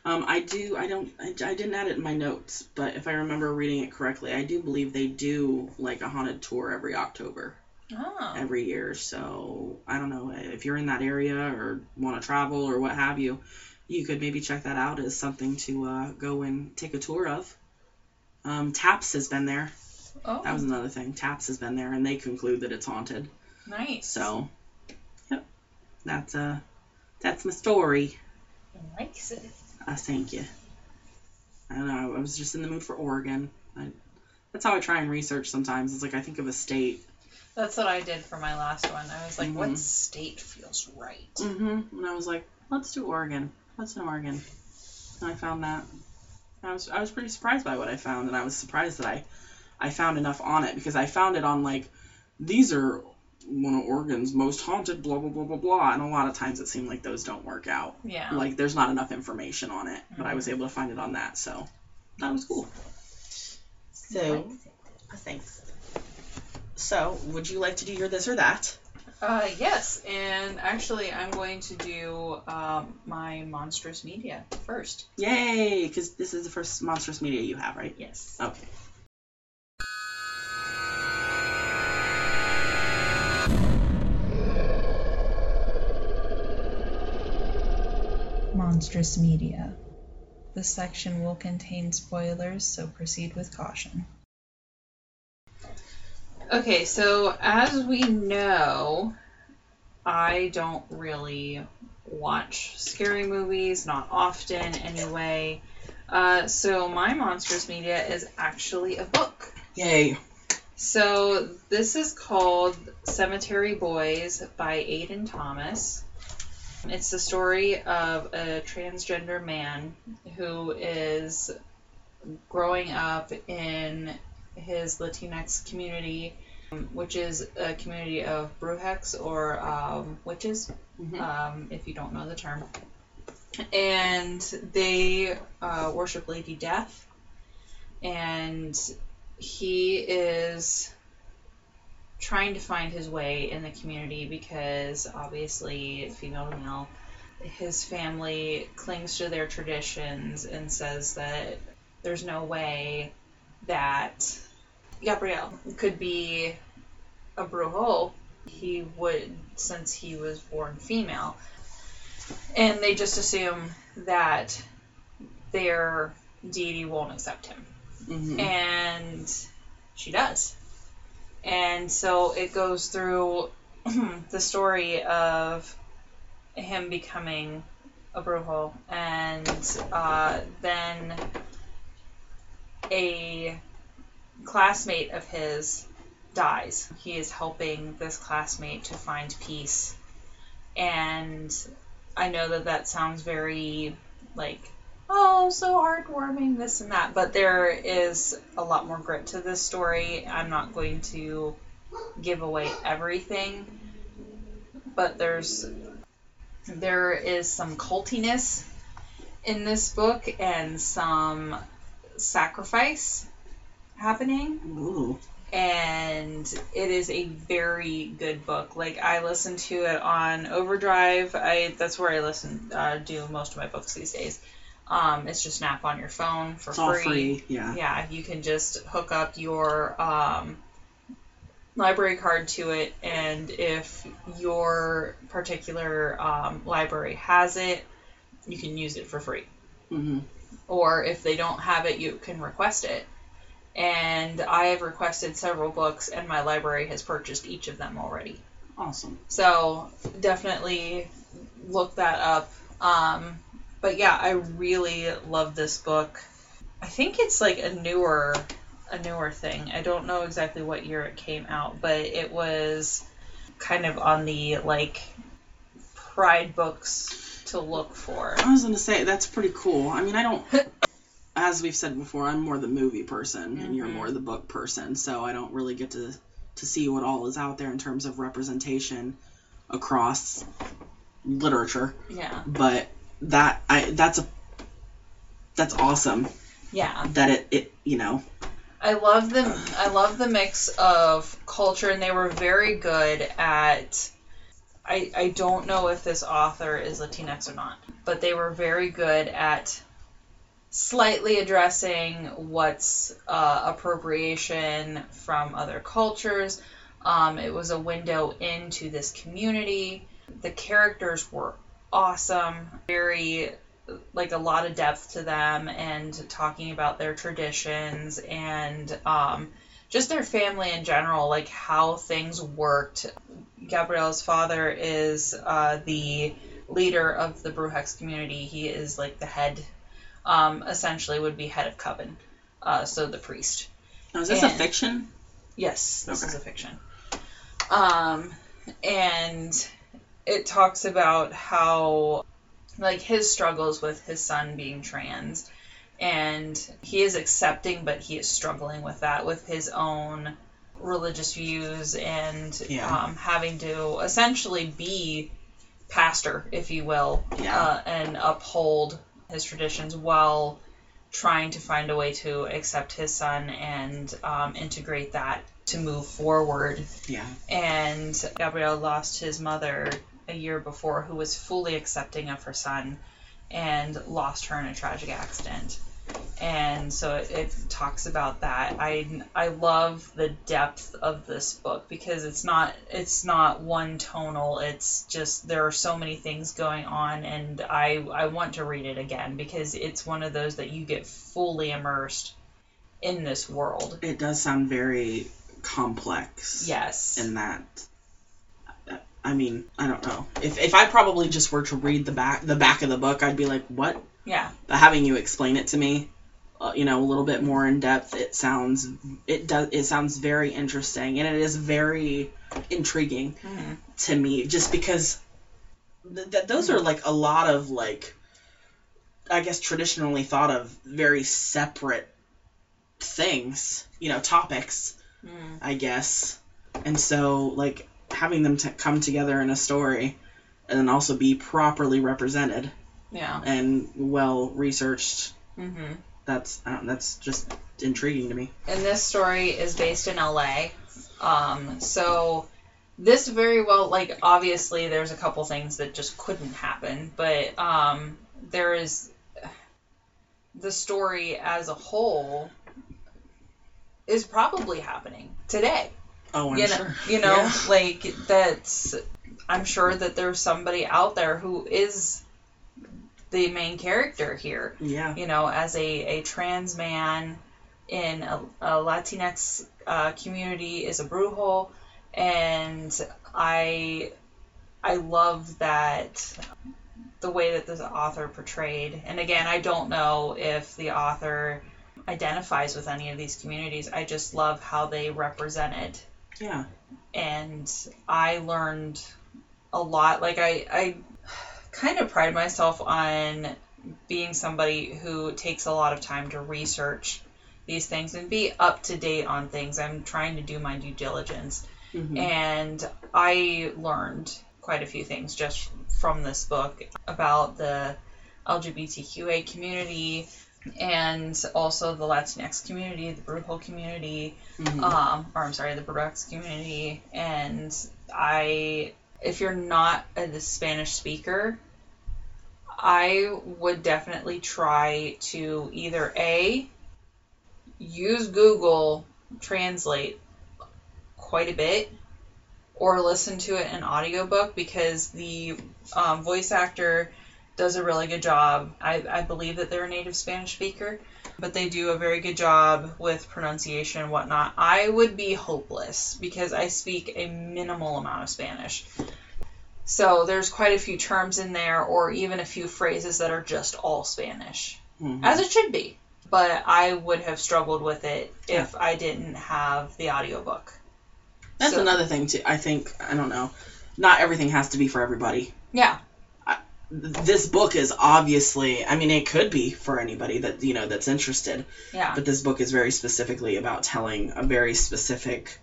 Um, I do, I don't, I, I didn't add it in my notes, but if I remember reading it correctly, I do believe they do like a haunted tour every October Oh. every year. So I don't know if you're in that area or want to travel or what have you, you could maybe check that out as something to uh, go and take a tour of. Um, Taps has been there. Oh, That was another thing. Taps has been there, and they conclude that it's haunted. nice. So, yep, that's uh, that's my story. likes it. I thank you. I don't know. I was just in the mood for Oregon. I, that's how I try and research sometimes. It's like I think of a state. That's what I did for my last one. I was like, Mhm. what state feels right? Mm-hmm. And I was like, let's do Oregon. Let's do Oregon. And I found that. I was I was pretty surprised by what I found, and I was surprised that I I found enough on it because I found it on like these are one of Oregon's most haunted blah blah blah blah blah, and a lot of times it seemed like those don't work out. Yeah. Like there's not enough information on it, but I was able to find it on that, so that was cool. So thanks. So, would you like to do your this or that? Uh, yes, and actually, I'm going to do um, my monstrous media first. Yay! Because this is the first monstrous media you have, right? Yes. Okay. Monstrous media. This section will contain spoilers, so proceed with caution. Okay, so as we know, I don't really watch scary movies, not often anyway. Uh, so my monstrous media is actually a book. Yay. So this is called Cemetery Boys by Aiden Thomas. It's the story of a transgender man who is growing up in his Latinx community, um, which is a community of brujx or um, witches, Mhm. um, if you don't know the term. And they uh, worship Lady Death. And he is trying to find his way in the community because obviously female to male his family clings to their traditions and says that there's no way that Yadriel could be a brujo he would since he was born female and they just assume that their deity won't accept him Mhm. and she does. And so it goes through the story of him becoming a brujo and uh, then a classmate of his dies. He is helping this classmate to find peace. And I know that that sounds very like, oh, so heartwarming, this and that. But there is a lot more grit to this story. I'm not going to give away everything, but there's there is some cultiness in this book and some sacrifice happening. Ooh. And it is a very good book. Like I listen to it on Overdrive. I that's where I listen uh, do most of my books these days. Um, it's just an app on your phone for It's free. free. Yeah. Yeah, you can just hook up your um, library card to it, and if your particular um, library has it, you can use it for free. hmm Or if they don't have it, you can request it. And I have requested several books, and my library has purchased each of them already. Awesome. So definitely look that up. Um, but yeah, I really love this book. I think it's like a newer a newer thing. I don't know exactly what year it came out, but it was kind of on the like pride books to look for. I was gonna say that's pretty cool. I mean, I don't. As we've said before, I'm more the movie person, and you're Mhm. more the book person, so I don't really get to to see what all is out there in terms of representation across literature. Yeah. But that I that's a that's awesome Yeah. that it it you know I love the I love the mix of culture, and they were very good at. I I don't know if this author is Latinx or not, but they were very good at slightly addressing what's uh, appropriation from other cultures. Um, it was a window into this community. The characters were awesome, very like a lot of depth to them and talking about their traditions and um, just their family in general, like how things worked. Yadriel's father is uh, the leader of the brujx community. He is like the head, um, essentially, would be head of coven, uh, so the priest. now, is this a fiction? Yes, this is a fiction. Um, and it talks about how, like, his struggles with his son being trans, and he is accepting, but he is struggling with that, with his own religious views and Yeah. um, having to essentially be pastor, if you will, Yeah. uh, and uphold his traditions while trying to find a way to accept his son and um, integrate that to move forward. Yeah. And Yadriel lost his mother a year before, who was fully accepting of her son, and lost her in a tragic accident. And so it, it talks about that. I I love the depth of this book because it's not it's not one tonal. It's just there are so many things going on, and I I want to read it again because it's one of those that you get fully immersed in this world. It does sound very complex. Yes. in that I mean, I don't know. If if I probably just were to read the back the back of the book, I'd be like, "What?" Yeah. But having you explain it to me, uh, you know, a little bit more in depth, it sounds it does it sounds very interesting and it is very intriguing Mhm. to me just because th- th- those are like a lot of like I guess traditionally thought of very separate things, you know, topics. Mm. I guess. And so, like, having them t- come together in a story and then also be properly represented Yeah. and well researched, hmm that's that's just intriguing to me. And this story is based in LA. Um, so this very well, like, obviously, there's a couple things that just couldn't happen, but um, there is the story as a whole is probably happening today. Oh, I'm you know, sure. you know, Yeah. like that's. I'm sure that there's somebody out there who is the main character here. Yeah. You know, as a, a trans man in a, a Latinx uh, community is a brujo, and I I love that the way that the author portrayed. And again, I don't know if the author identifies with any of these communities. I just love how they represent it. Yeah. And I learned a lot. Like I I kind of pride myself on being somebody who takes a lot of time to research these things and be up to date on things. I'm trying to do my due diligence. Mhm. And I learned quite a few things just from this book about the LGBTQA community and also the Latinx community, the Brujo community, Mhm. um, or I'm sorry, the Burdex community. And I, if you're not a Spanish speaker, I would definitely try to either A, use Google Translate quite a bit, or listen to it in audiobook because the um, voice actor does a really good job. I, I believe that they're a native Spanish speaker, but they do a very good job with pronunciation and whatnot. I would be hopeless because I speak a minimal amount of Spanish. So there's quite a few terms in there, or even a few phrases that are just all Spanish, Mhm. as it should be. But I would have struggled with it if I didn't have the audiobook. That's so- another thing too. I think I don't know. Not everything has to be for everybody. Yeah, This book is obviously. I mean, it could be for anybody that you know that's interested. yeah, But this book is very specifically about telling a very specific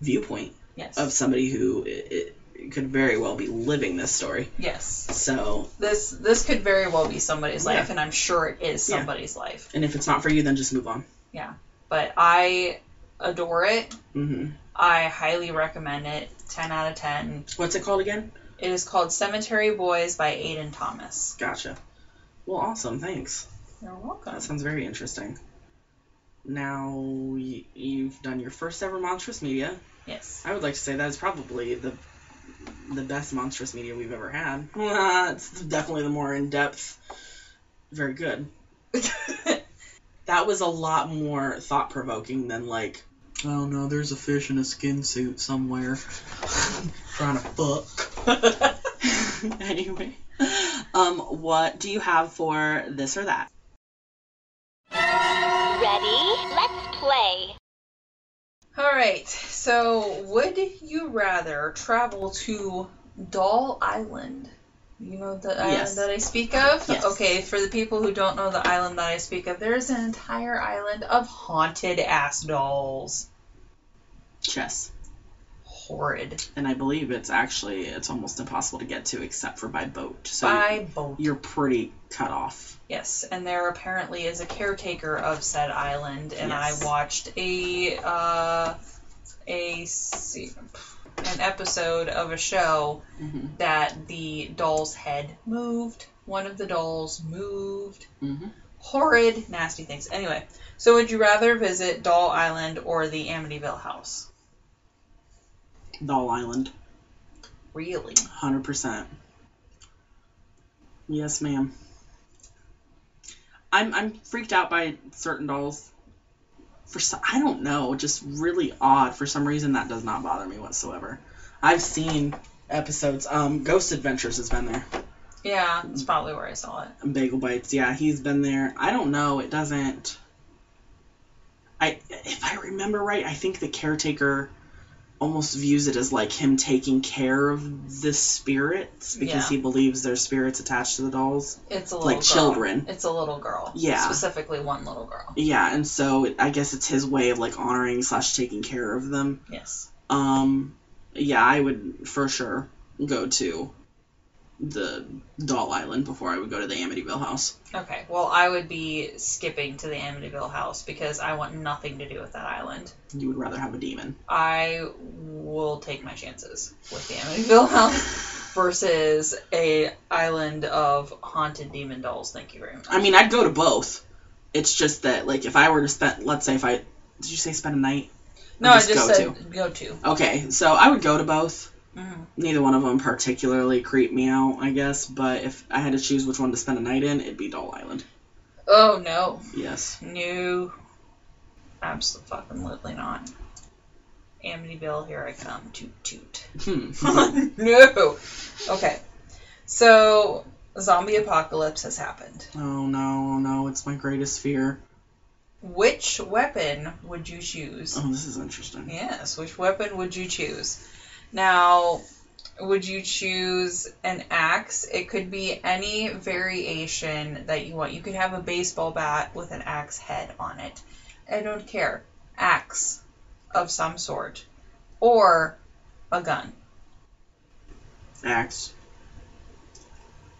viewpoint yes, of somebody who it, it could very well be living this story. yes. So, This this could very well be somebody's Yeah. life, and I'm sure it is Yeah. somebody's life. and if it's not for you, then just move on. Yeah. But I adore it. mm-hmm. I highly recommend it. Ten out of ten. What's it called again? It is called Cemetery Boys by Aiden Thomas. Gotcha. Well, awesome. Thanks. You're welcome. That sounds very interesting. Now you've done your first ever monstrous media. Yes. I would like to say that is probably the the best monstrous media we've ever had. it's definitely the more in depth. Very good. That was a lot more thought provoking than like, oh no, there's a fish in a skin suit somewhere trying to fuck. anyway, um, what do you have for this or that? Ready? Let's play. All right. So, would you rather travel to Doll Island? You know the island Yes. that I speak of? Yes. Okay, for the people who don't know the island that I speak of, there's an entire island of haunted ass dolls. Chess. Horrid. And I believe it's actually it's almost impossible to get to except for by boat. So By boat. you're pretty cut off. Yes, and there apparently is a caretaker of said island, and Yes. I watched a uh, a se- an episode of a show hmm that the doll's head moved. One of the dolls moved. hmm Horrid, nasty things. Anyway, so would you rather visit Doll Island or the Amityville house? Doll Island. Really? Hundred percent. Yes, ma'am. I'm I'm freaked out by certain dolls. For some, I don't know, just really odd. For some reason, that does not bother me whatsoever. I've seen episodes. Um, Ghost Adventures has been there. Yeah, that's probably where I saw it. Bagel Bites, yeah, he's been there. I don't know. It doesn't. I if I remember right, I think the caretaker almost views it as like him taking care of the spirits because Yeah. he believes there's spirits attached to the dolls. It's a little Like girl. children. It's a little girl. Yeah. Specifically, one little girl. Yeah, and so I guess it's his way of like honoring slash taking care of them. Yes. Um, yeah, I would for sure go to the Doll Island before I would go to the Amityville house. Okay, well, I would be skipping to the Amityville house because I want nothing to do with that island. You would rather have a demon. I will take my chances with the Amityville house versus a island of haunted demon dolls. Thank you very much. I mean, I'd go to both. It's just that, like, if I were to spend, let's say, if I, did you say spend a night? no, Or I just just go said go to. Okay, so I would go to both. Hmm Neither one of them particularly creep me out, I guess. But if I had to choose which one to spend a night in, it'd be Doll Island. Oh no, Yes. no, absolutely not. Amityville, here I come, toot toot. Hmm. no. Okay. So, zombie apocalypse has happened. oh no, oh no, it's my greatest fear. Which weapon would you choose? Oh, this is interesting. Yes, which weapon would you choose? Now, would you choose an axe? It could be any variation that you want. You could have a baseball bat with an axe head on it. I don't care. Axe of some sort. Or a gun. Axe.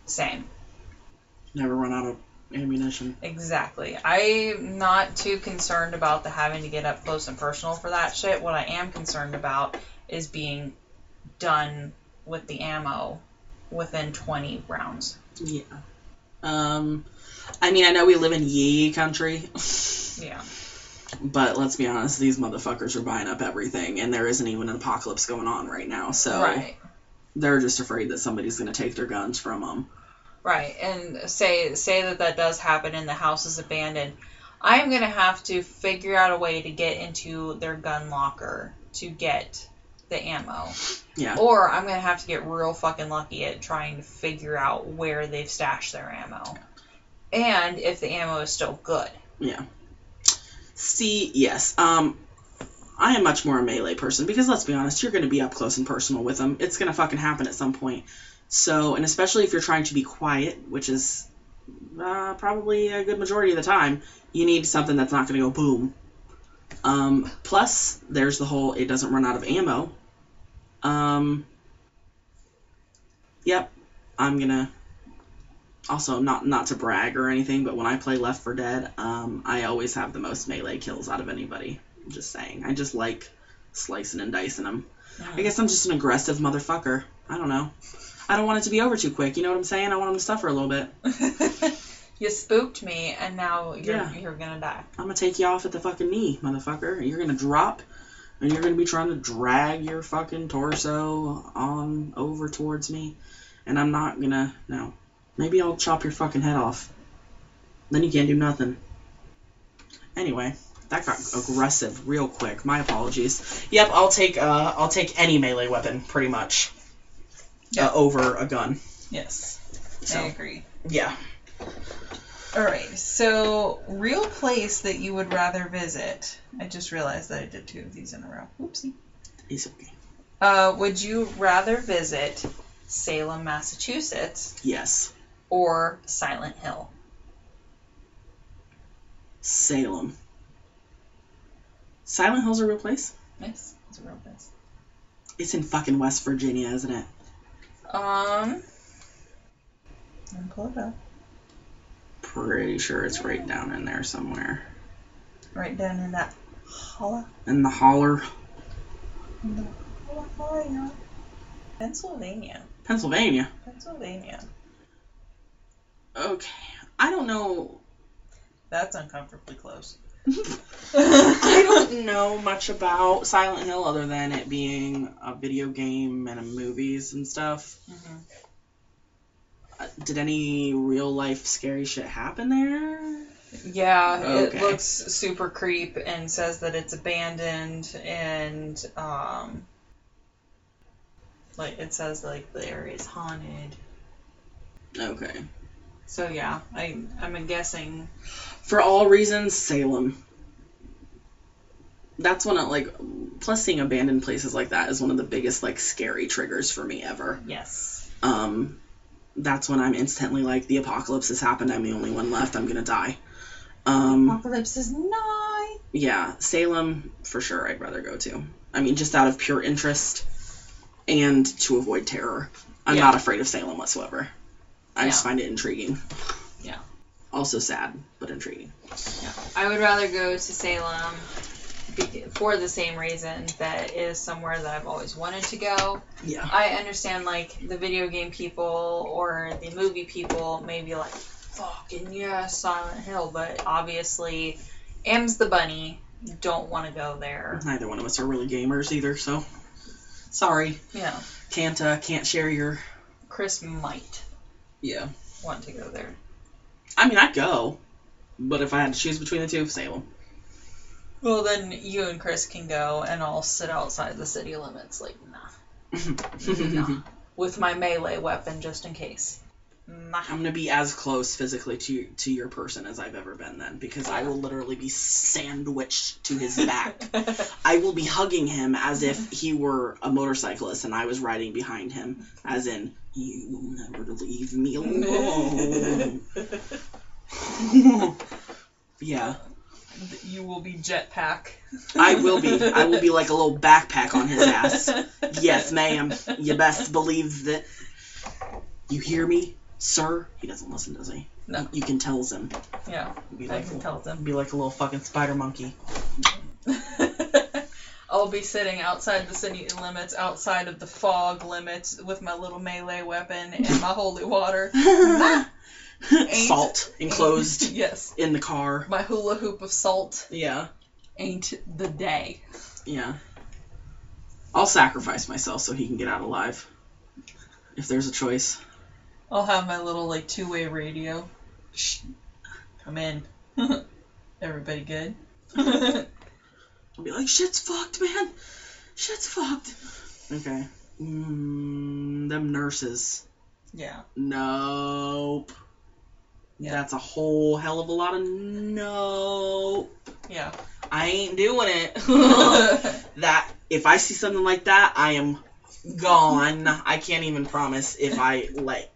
Same. Never run out of ammunition. Exactly. I'm not too concerned about the having to get up close and personal for that shit. What I am concerned about is being done with the ammo within 20 rounds. Yeah. Um, I mean, I know we live in Yee country, Yeah. but let's be honest, these motherfuckers are buying up everything, and there isn't even an apocalypse going on right now, so Right. they're just afraid that somebody's going to take their guns from them. Right. And say say that that does happen and the house is abandoned. I am going to have to figure out a way to get into their gun locker to get the ammo. Yeah. Or I'm going to have to get real fucking lucky at trying to figure out where they've stashed their ammo. And if the ammo is still good. Yeah. See, yes. Um, I am much more a melee person because let's be honest, you're going to be up close and personal with them. It's going to fucking happen at some point. So, and especially if you're trying to be quiet, which is uh, probably a good majority of the time, you need something that's not going to go boom. Um, plus, there's the whole it doesn't run out of ammo. Um, yep, I'm gonna also not not to brag or anything, but when I play Left 4 Dead, um, I always have the most melee kills out of anybody. I'm just saying. I just like slicing and dicing them. I guess I'm just an aggressive motherfucker. I don't know. I don't want it to be over too quick. You know what I'm saying? I want them to suffer a little bit. you spooked me and now you're Yeah. you're to die. I'm gonna take you off at the fucking knee, motherfucker. You're gonna drop, and you're gonna be trying to drag your fucking torso on over towards me, and I'm not gonna. No. Maybe I'll chop your fucking head off. Then you can't do nothing. Anyway, that got aggressive real quick. My apologies. Yep, I'll take uh, I'll take any melee weapon pretty much. Yeah. Uh, over a gun. Yes. So I agree. yeah. All right. So, real place that you would rather visit. I just realized that I did two of these in a row. Oopsie. It's okay. Uh, would you rather visit Salem, Massachusetts Yes. or Silent Hill? Salem. Silent Hill's a real place? Yes, it's a real place. It's in fucking West Virginia, isn't it? Um, me pull it up. Pretty sure it's right down in there somewhere. Right down in that holler. In the holler. In the yeah. Pennsylvania. Pennsylvania. Pennsylvania. Okay. I don't know. That's uncomfortably close. I don't know much about Silent Hill other than it being a video game and a movies and stuff. Mhm. Did any real life scary shit happen there? Yeah, Okay. it looks super creep and says that it's abandoned and um like it says like the area is haunted. Okay. So yeah, I I'm guessing For all reasons, Salem. That's one of like plus seeing abandoned places like that is one of the biggest like scary triggers for me ever. yes. Um that's when I'm instantly like the apocalypse has happened, I'm the only one left, I'm gonna die. Um Apocalypse is nigh. yeah, Salem for sure I'd rather go to. I mean just out of pure interest and to avoid terror. I'm Yeah. not afraid of Salem whatsoever. I just find it intriguing. Yeah. Also sad, but intriguing. Yeah. I would rather go to Salem for the same reason that is somewhere that I've always wanted to go. Yeah. I understand like the video game people or the movie people may be like, fucking yes, Silent Hill, but obviously, M's the bunny. Don't want to go there. Neither one of us are really gamers either, so sorry. Yeah, Can't uh, can't share your Chris might yeah. want to go there. I mean, I'd go, but if I had to choose between the two, Salem. Well, then you and Chris can go, and I'll sit outside the city limits, like, nah. nah. With my melee weapon, just in case. Nah. I'm gonna be as close physically to to your person as I've ever been then, because I will literally be sandwiched to his back. I will be hugging him as if he were a motorcyclist and I was riding behind him, as in, you will never leave me alone. yeah, you will be jetpack. I will be. I will be like a little backpack on his ass. Yes, ma'am. You best believe that. You hear me, sir? He doesn't listen, does he? No. You can tell him. Yeah, Be I like, can tell them. be like a little fucking spider monkey. I'll be sitting outside the city limits, outside of the fog limits, with my little melee weapon and my holy water. Salt enclosed yes. in the car. My hula hoop of salt Yeah, ain't the day. yeah. I'll sacrifice myself so he can get out alive. If there's a choice. I'll have my little like two way radio. Shh. Come in. Everybody good? I'll be like, shit's fucked, man. Shit's fucked. Okay. Mm, them nurses. yeah. Nope. Yeah. That's a whole hell of a lot of nope. Yeah. I ain't doing it. that if I see something like that, I am gone. I can't even promise if I let.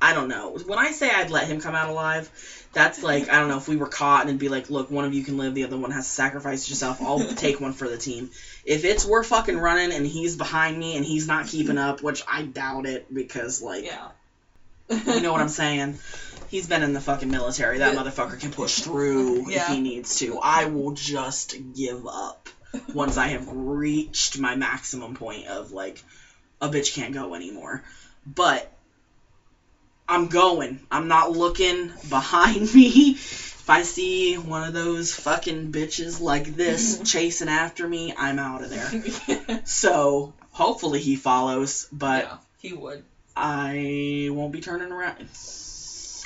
I don't know. When I say I'd let him come out alive, that's like I don't know if we were caught and it'd be like, look, one of you can live, the other one has to sacrifice yourself. I'll take one for the team. If it's we're fucking running and he's behind me and he's not keeping up, which I doubt it because like yeah. you know what I'm saying? He's been in the fucking military. That Yeah. motherfucker can push through if he needs to. I will just give up once I have reached my maximum point of like a bitch can't go anymore. But I'm going. I'm not looking behind me. If I see one of those fucking bitches like this chasing after me, I'm out of there. So hopefully he follows, but yeah. He would. I won't be turning around.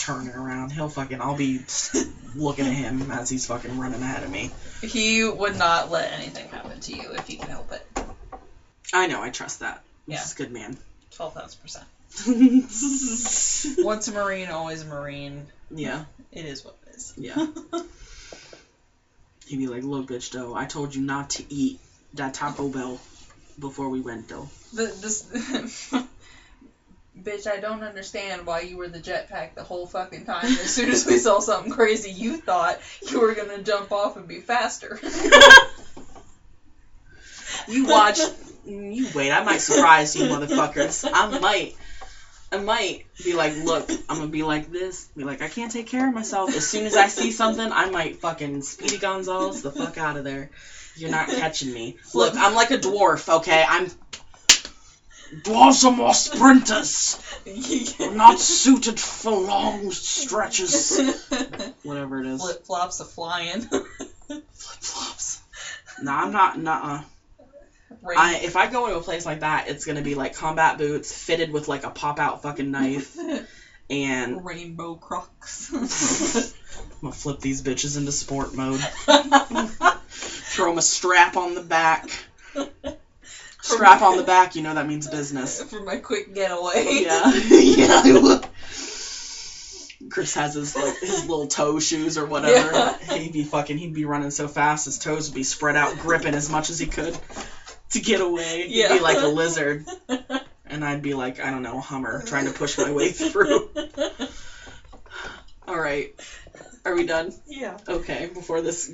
Turning around. He'll fucking. I'll be looking at him as he's fucking running ahead of me. He would not let anything happen to you if he can help it. I know. I trust that. Yeah. Is a good man. Twelve thousand percent. Once a marine, always a marine. Yeah. It is what it is. Yeah. He'd be like, "Look, bitch, though. I told you not to eat that Taco Bell before we went, though." The, this, bitch, I don't understand why you were the jetpack the whole fucking time. As soon as we saw something crazy, you thought you were gonna jump off and be faster. You watch. You wait. I might surprise you, motherfuckers. I might. I might be like, look, I'm gonna be like this. Be like, I can't take care of myself. As soon as I see something, I might fucking Speedy Gonzales the fuck out of there. You're not catching me. Look, I'm like a dwarf, okay? I'm. Dwarves are more sprinters. We're not suited for long stretches. Whatever it is. Flip flops are flying. Flip flops. No, I'm not. Nuh-uh. Rain- I, if I go into a place like that, it's gonna be like combat boots fitted with like a pop out fucking knife, and Rainbow Crocs. I'm gonna flip these bitches into sport mode. Throw them a strap on the back. Strap on the back, you know that means business. For my quick getaway. Yeah, yeah. Chris has his like his little toe shoes or whatever. Yeah. He'd be fucking. He'd be running so fast, his toes would be spread out, gripping as much as he could to get away. Yeah. He'd be like a lizard, and I'd be like I don't know, a Hummer, trying to push my way through. All right, are we done? yeah. Okay, before this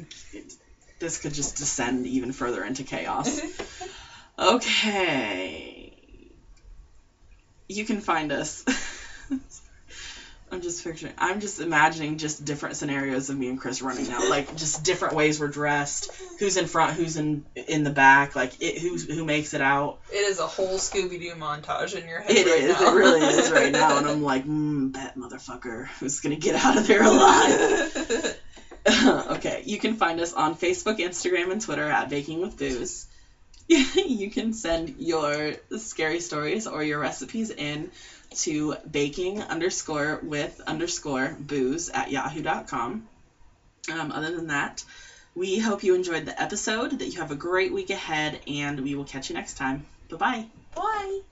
this could just descend even further into chaos. Okay. You can find us. I'm just picturing. I'm just imagining just different scenarios of me and Chris running out, like just different ways we're dressed. Who's in front? Who's in in the back? Like it, who's who makes it out? It is a whole Scooby Doo montage in your head. It right is. Now. It really is right now, and I'm like, mm, bet motherfucker, who's gonna get out of there alive? okay, you can find us on Facebook, Instagram, and Twitter at Baking with Booze. you can send your scary stories or your recipes in to baking underscore with underscore booze at yahoo.com. Um, other than that, We hope you enjoyed the episode, that you have a great week ahead, and we will catch you next time. Bye bye. Bye.